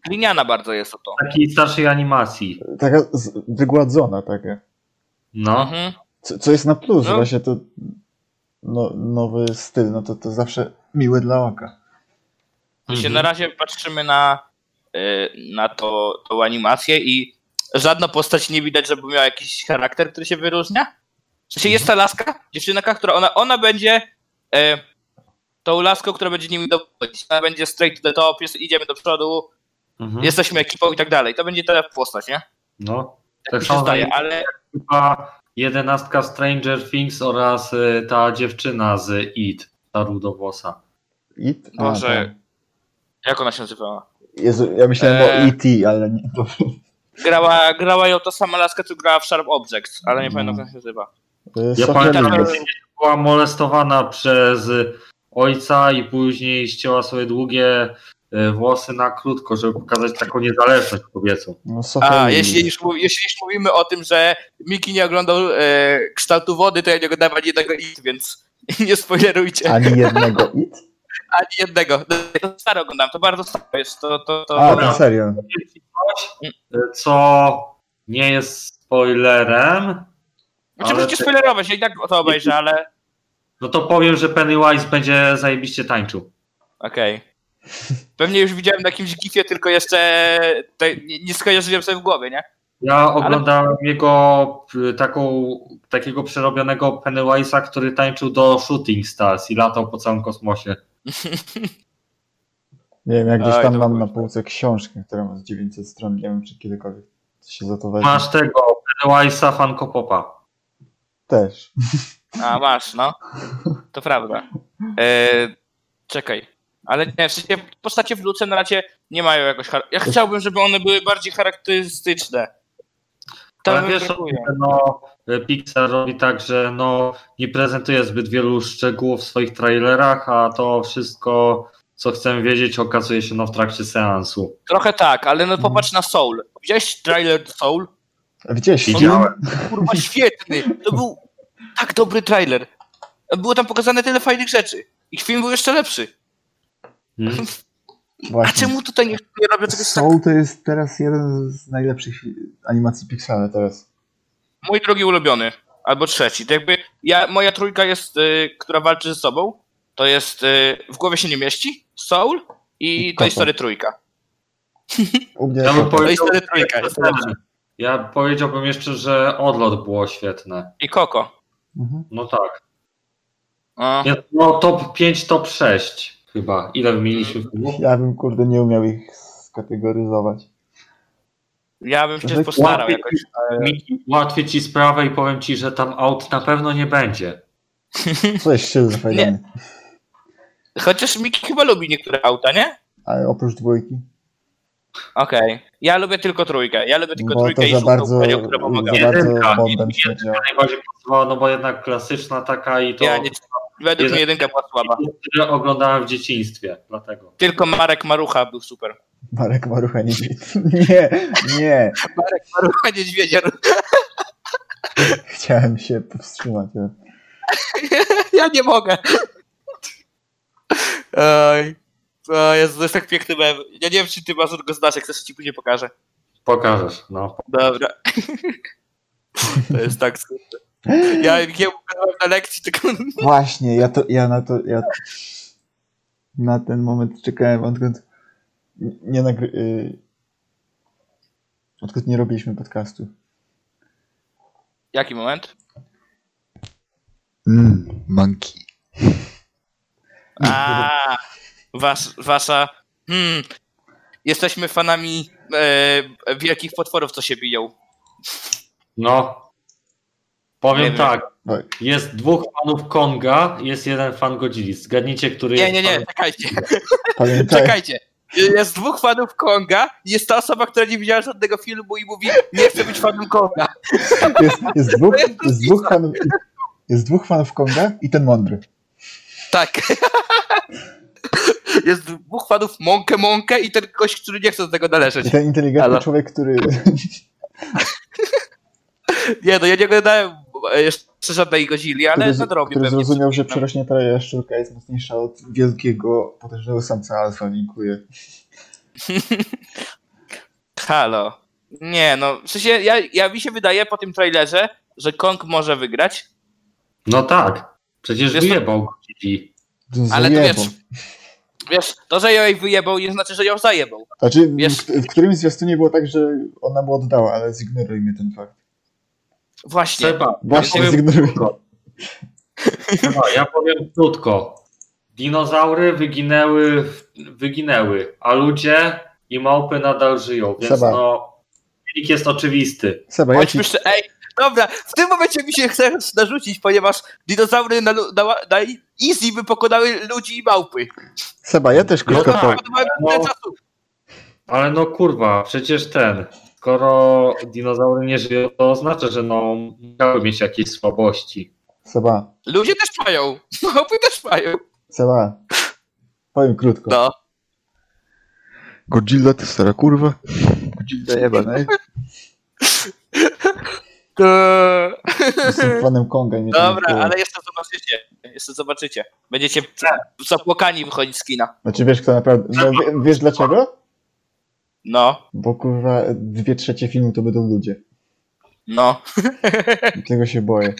Gliniana bardzo jest o to. Takiej starszej animacji. taka wygładzona taka. No. Mhm. Co, co jest na plus, No. właśnie to no, nowy styl, no to, to zawsze miłe dla oka. Się Mhm. na razie patrzymy na, y, na to, tą animację i żadna postać nie widać, żeby miała jakiś charakter, który się wyróżnia. W sensie jest ta laska, dziewczynka, która ona, ona będzie e, tą laską, która będzie nimi dowodzić. Ona będzie straight to the top, jest, idziemy do przodu, Mhm. jesteśmy ekipą i tak dalej. To będzie ta postać, nie? No. Tak Tak samo zdaje, ale chyba jedenastka Stranger Things oraz y, ta dziewczyna z It, ta rudowłosa. It? A, Boże. tak. jak ona się nazywała? Jezu, ja myślałem Eee. o E.T., ale nie. To, Grała, grała ją ta sama laska, co grała w Sharp Objects, ale nie No. pamiętam jak się nazywa. to jest Ja pamiętam, że była molestowana przez ojca i później ścięła sobie długie włosy na krótko, żeby pokazać taką niezależność kobiecą. No, A, jeśli już, jeśli już mówimy o tym, że Miki nie oglądał e, kształtu wody, to ja nie oglądałem ani jednego IT, więc nie spoilerujcie. Ani jednego It? Ani jednego. To staro oglądam, to bardzo staro jest. To, to, to, A, to, serio. Y, co nie jest spoilerem, Znaczy możecie ty- spoilerować, ja i tak to obejrzę, ale no to powiem, że Pennywise będzie zajebiście tańczył. okej. Pewnie już widziałem na jakimś gifie, tylko jeszcze te, nie, skojarzyłem sobie w głowie, nie? Ja oglądałem jego y, taką, takiego przerobionego Pennywise'a, który tańczył do Shooting Stars i latał po całym kosmosie. Nie wiem, jak gdzieś tam mam na półce książkę, która ma z 900 stron. Nie wiem, czy kiedykolwiek się za to weźmie. Masz tego Pennywise'a Funko Popa. Też. A, masz, no. To prawda. E, czekaj. Ale nie, w sensie postacie w Luce na razie nie mają jakoś... char- Ja chciałbym, żeby one były bardziej charakterystyczne. To Ale wiesz, no, Pixar robi tak, że no, nie prezentuje zbyt wielu szczegółów w swoich trailerach, a to wszystko, co chcemy wiedzieć, okazuje się no, w trakcie seansu. Trochę tak, ale no popatrz na Soul. Widziałeś trailer Soul? Film? Widziałem. Kurwa, świetny. To był tak dobry trailer. Było tam pokazane tyle fajnych rzeczy. I film był jeszcze lepszy. Hmm? A Właśnie. czemu tutaj nie, nie robią czegoś tak? Soul to jest teraz jeden z najlepszych animacji Pixara teraz. Mój drugi ulubiony. Albo trzeci. To jakby ja, moja trójka jest, y, która walczy ze sobą. To jest y, W głowie się nie mieści, Soul i I Toy. Story trójka. U mnie Ja. Toy Story trójka jest ja powiedziałbym jeszcze, że odlot było świetne. I Coco. Mhm. No tak. Jest, no top 5, top 6 chyba. Ile wymieniliśmy filmów? Ja bym, kurde, nie umiał ich skategoryzować. ja bym się postarał łatwiej- jakoś. Miki, Ułatwię ci sprawę i powiem ci, że tam aut na pewno nie będzie. Co jest szylofajny? Chociaż Miki chyba lubi niektóre auta, nie? Ale oprócz dwójki. Okej. Ja lubię tylko trójkę. Ja lubię tylko Bo trójkę to i za bardzo, panią, która pomaga. za bardzo Jedynka. Śmierdziała. Najbardziej pasowała, no bo jednak klasyczna taka i to Ja nie, według Jeden- mnie jedynka była słaba. które oglądałem w dzieciństwie, dlatego. Tylko Marek Marucha był super. Marek Marucha nie Nie, nie. Marek Marucha Niedźwiedzia. Chciałem się powstrzymać. ale- Ja nie mogę. Oj. O Jezu, to jest tak piękny mem. Ja nie wiem, czy ty Mazur go znasz, jak chcesz, ci później pokażę. Pokażesz, no. Dobra. To jest tak super. Ja nie pokazałem na lekcji, tylko... Właśnie, ja to, ja na to, ja na ten moment czekałem, odkąd nie nagry... y, Odkąd nie robiliśmy podcastu. Jaki moment? Mm, monkey. A, was, wasza... Hmm, jesteśmy fanami e, wielkich potworów, co się biją. No. Powiem Nie wiem. tak, Tak. jest dwóch fanów Konga, jest jeden fan Godzilli. Zgadnijcie, który Nie, jest nie, nie, fanem- czekajcie. Pamiętaj, Czekajcie. jest dwóch fanów Konga i jest ta osoba, która nie widziała żadnego filmu i mówi, nie chcę być fanem Konga. Jest, jest, dwóch, jest, dwóch fanów, jest dwóch fanów Konga i ten mądry. Tak. Jest dwóch fanów Monkę Monkę i ten gość, który nie chce do tego należeć. I ten inteligentny Halo. człowiek, który... Nie, no ja nie oglądałem jeszcze żadnej Godzilli, ale który, nadrobię który pewnie. zrozumiał, że przerośnie ta jaszczurka jest mocniejsza od wielkiego, potężnego samca alfa. Dziękuję. Halo. Nie, no, w sensie, ja, ja mi się wydaje po tym trailerze, że Kong może wygrać, No tak. Przecież Wiesz wyjebał Godzilli. ale to wiesz, wiesz, to, że ją jej wyjebał, nie znaczy, że ją zajebał. Znaczy, w, wiesz- w którymś zwiastunie było tak, że ona mu oddała, ale zignorujmy ten fakt. Właśnie. Seba, Właśnie, ja powiem. Seba, ja powiem krótko. Dinozaury wyginęły, wyginęły, a ludzie i małpy nadal żyją, więc Seba. no wynik jest oczywisty. Seba, ja ci, szczerzy, ej, dobra, w tym momencie mi się chce narzucić, ponieważ dinozaury na, na, na easy by pokonały ludzi i małpy. Seba, ja też No krótko tak. powiem. No. tyle czasu. Ale no kurwa, przecież ten, skoro dinozaury nie żyją, to oznacza, że no musiały mieć jakieś słabości. Seba, Ludzie też mają, małpy też mają. Seba, powiem krótko. No. Godzilla to stara kurwa. Godzilla jebana. To... Jestem fanem Konga to Dobra, ale jeszcze zobaczycie. Jeszcze zobaczycie. Będziecie zapłakani wychodzić z kina. Znaczy wiesz kto naprawdę... No, wie- wiesz dlaczego? No, Bo kurwa dwie trzecie filmu to będą ludzie. no. Tego się boję.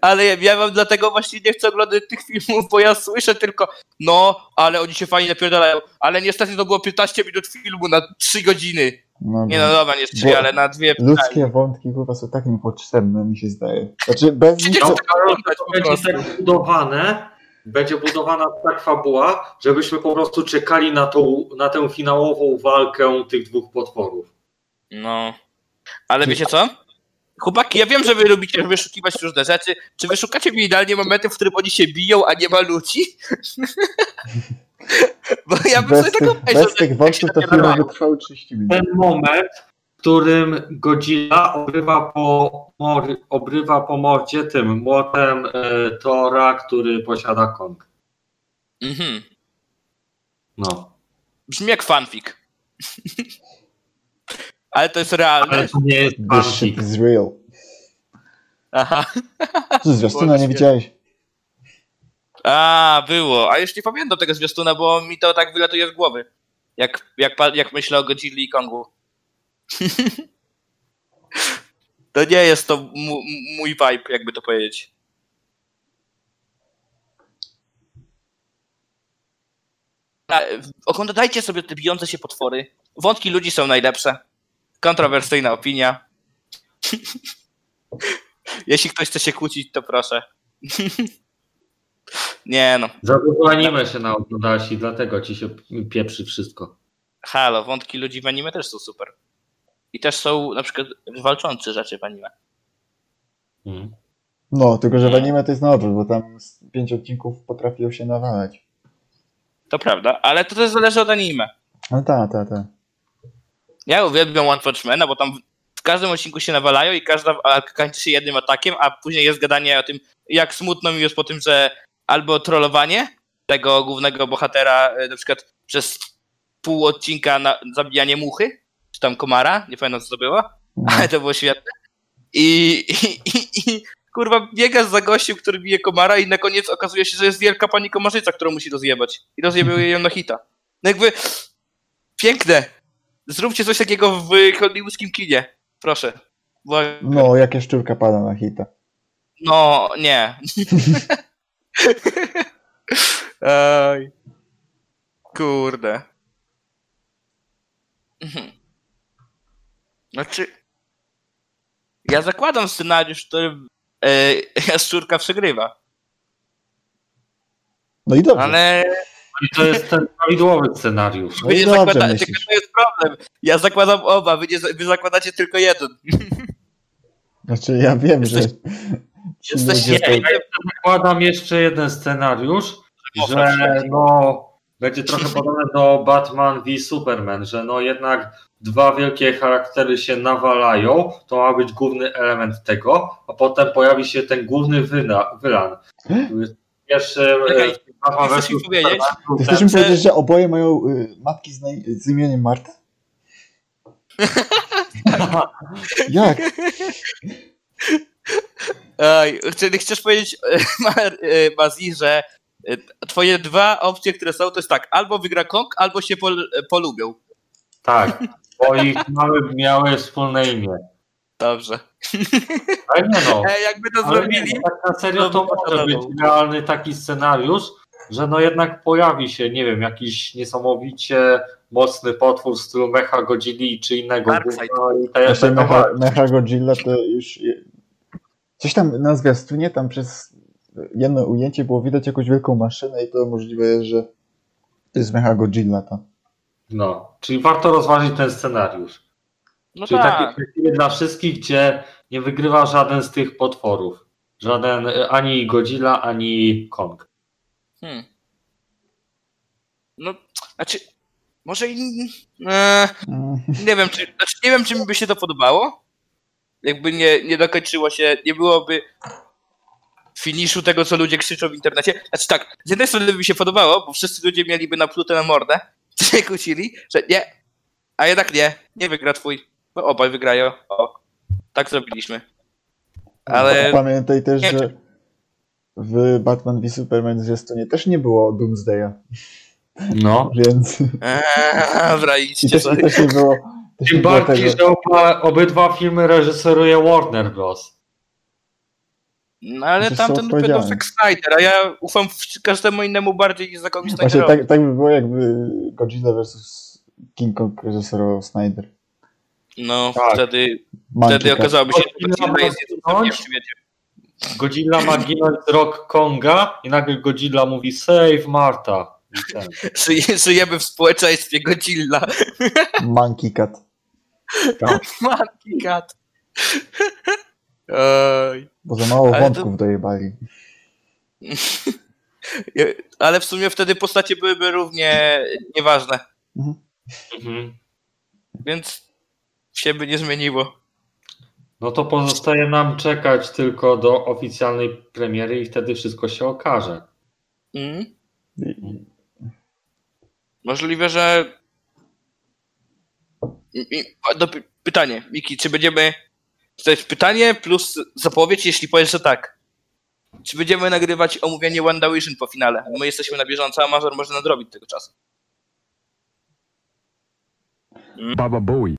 Ale ja, ja wam dlatego właśnie nie chcę oglądać tych filmów, bo ja słyszę tylko no, ale oni się fajnie napierdalają. Ale niestety to było 15 minut filmu na 3 godziny. No, Nie no dobra, nie 3, Bo ale na dwie. Ludzkie wątki kurwa są tak niepotrzebne mi się zdaje. Znaczy bez nich Przecież to... to tak oglądać po prostu. tak budowane, będzie budowana tak fabuła, żebyśmy po prostu czekali na, tą, na tę finałową walkę tych dwóch potworów. No. Ale wiecie co? Chłopaki, ja wiem, że wy lubicie wyszukiwać różne rzeczy. Czy wyszukacie mi idealnie momenty, w którym oni się biją, a nie ma ludzi? Bo ja bym Bez sobie tych, obejrzał, bez tych wątków to film by trwał 30 minut. Ten moment, którym Godzilla obrywa po, mor, obrywa po mordzie tym młotem e, Tora, który posiada Kong. Mhm. No. Brzmi jak fanfic. Ale to jest realne. Ale to nie jest This shit fanfic. is real. Aha. Co, zwiastuna nie widziałeś? A, było. A już nie pamiętam tego zwiastuna, bo mi to tak wylatuje z głowy. Jak, jak, jak myślę o Godzilli i Kongu. to nie jest to mój vibe, jakby to powiedzieć. Oglądajcie sobie te bijące się potwory. Wątki ludzi są najlepsze. Kontrowersyjna opinia. Jeśli ktoś chce się kłócić, to proszę. nie no. Za dużo anime się naoglądałeś i dlatego ci się pieprzy wszystko. Halo, wątki ludzi w anime też są super. I też są na przykład walczące rzeczy w anime. Mhm. No, tylko że w anime to jest na odwrót, bo tam z pięć odcinków potrafią się nawalać. To prawda, ale to też zależy od anime. No tak, tak, tak. Ja uwielbiam One Punch Mana, bo tam w każdym odcinku się nawalają i każda walka kończy się jednym atakiem, a później jest gadanie o tym, jak smutno mi jest po tym, że albo trollowanie tego głównego bohatera, e, na przykład przez pół odcinka na zabijanie muchy, czy tam komara, nie pamiętam co to było, No. ale to było świetne. I, i, i, i kurwa biegasz za gościem, który bije komara i na koniec okazuje się, że jest wielka pani komarzyca, którą musi rozjebać. I rozjebił ją na hita. No jakby piękne. Zróbcie coś takiego w hollywoodzkim kinie. Proszę. Bo, No, jakie szczurka pada na hita. no, nie. Ej. Kurde. Mhm. Znaczy, ja zakładam scenariusz, w którym e, jaszczurka przegrywa, No i dobrze. ale I to jest ten prawidłowy scenariusz. No wy nie dobrze zakłada, myślisz. tylko to jest problem. Ja zakładam oba, wy, nie, wy zakładacie tylko jeden. Znaczy ja wiem, że Jesteś- ci jesteś Nie, ja zakładam jeszcze jeden scenariusz, na że no będzie trochę podobne do Batman v Superman, że no jednak dwa wielkie charaktery się nawalają, to ma być główny element tego, a potem pojawi się ten główny wyna, wylan. Pierwszy Czekaj, e, chcesz mi powiedzieć? Chcesz mi że- powiedzieć, że oboje mają y, matki z, naj- z imieniem Marta? Jak? Ej, czyli chcesz powiedzieć, e, e, Mazi, że twoje dwa opcje, które są, to jest tak, albo wygra Kong, albo się pol, polubią. Tak, bo ich mamy, miały wspólne imię. Dobrze. Ale nie no. E, jakby to Ale zrobili, nie, tak na serio to może być realny taki scenariusz, że no jednak pojawi się, nie wiem, jakiś niesamowicie mocny potwór w stylu Mecha Godzilli czy innego i Właśnie będą Mecha. Mecha Godzilla to już... Coś tam na zwiastunie, tam przez jedno ujęcie było widać jakąś wielką maszynę i to możliwe jest, że to jest Mecha Godzilla tam. No, czyli warto rozważyć ten scenariusz. no czyli tak. takie dla wszystkich, gdzie nie wygrywa żaden z tych potworów. Żaden, ani Godzilla, ani Kong. Hmm. No, znaczy, może i... E, Mm. nie wiem, czy, znaczy nie wiem, czy mi by się to podobało. Jakby nie, nie dokończyło się, nie byłoby finiszu tego, co ludzie krzyczą w internecie. Znaczy tak, z jednej strony by mi się podobało, bo wszyscy ludzie mieliby naplute na mordę, się kłócili, że nie, a jednak nie, nie wygra twój. No obaj wygrają. O, tak zrobiliśmy. Ale Pamiętaj też, Nie. że w Batman v Superman zwiastunie też nie było Doomsdaya, No. więc... Eee, dobra, I idźcie też, i też nie było... Też Tym bardziej, że oba, obydwa filmy reżyseruje Warner Bros. No ale są tamten. Zack Snyder, a ja ufam każdemu innemu bardziej niż Zackowi Właśnie Snyderowi. tak, tak by było, jakby Godzilla vs. King Kong reżyserował Snyder. No, Tak. wtedy, wtedy okazałoby się, że Godzilla Godzilla jest świecie. Godzilla ma ginąć rok Konga i nagle Godzilla mówi save Marta. Żyje, żyjemy w społeczeństwie Godzilla. Monkey Cat. Monkey Cat. Oj. Bo za mało Ale wątków dojebali. Ale w sumie wtedy postacie byłyby równie nieważne, Mhm. więc się by nie zmieniło. No to pozostaje nam czekać tylko do oficjalnej premiery i wtedy wszystko się okaże. Mhm. I- Możliwe, że. Pytanie, Miki, czy będziemy. To jest pytanie plus zapowiedź, jeśli powiesz, że tak. Czy będziemy nagrywać omówienie WandaVision po finale? My jesteśmy na bieżąco, a Mazur może nadrobić tego czasu. Baba Bowie.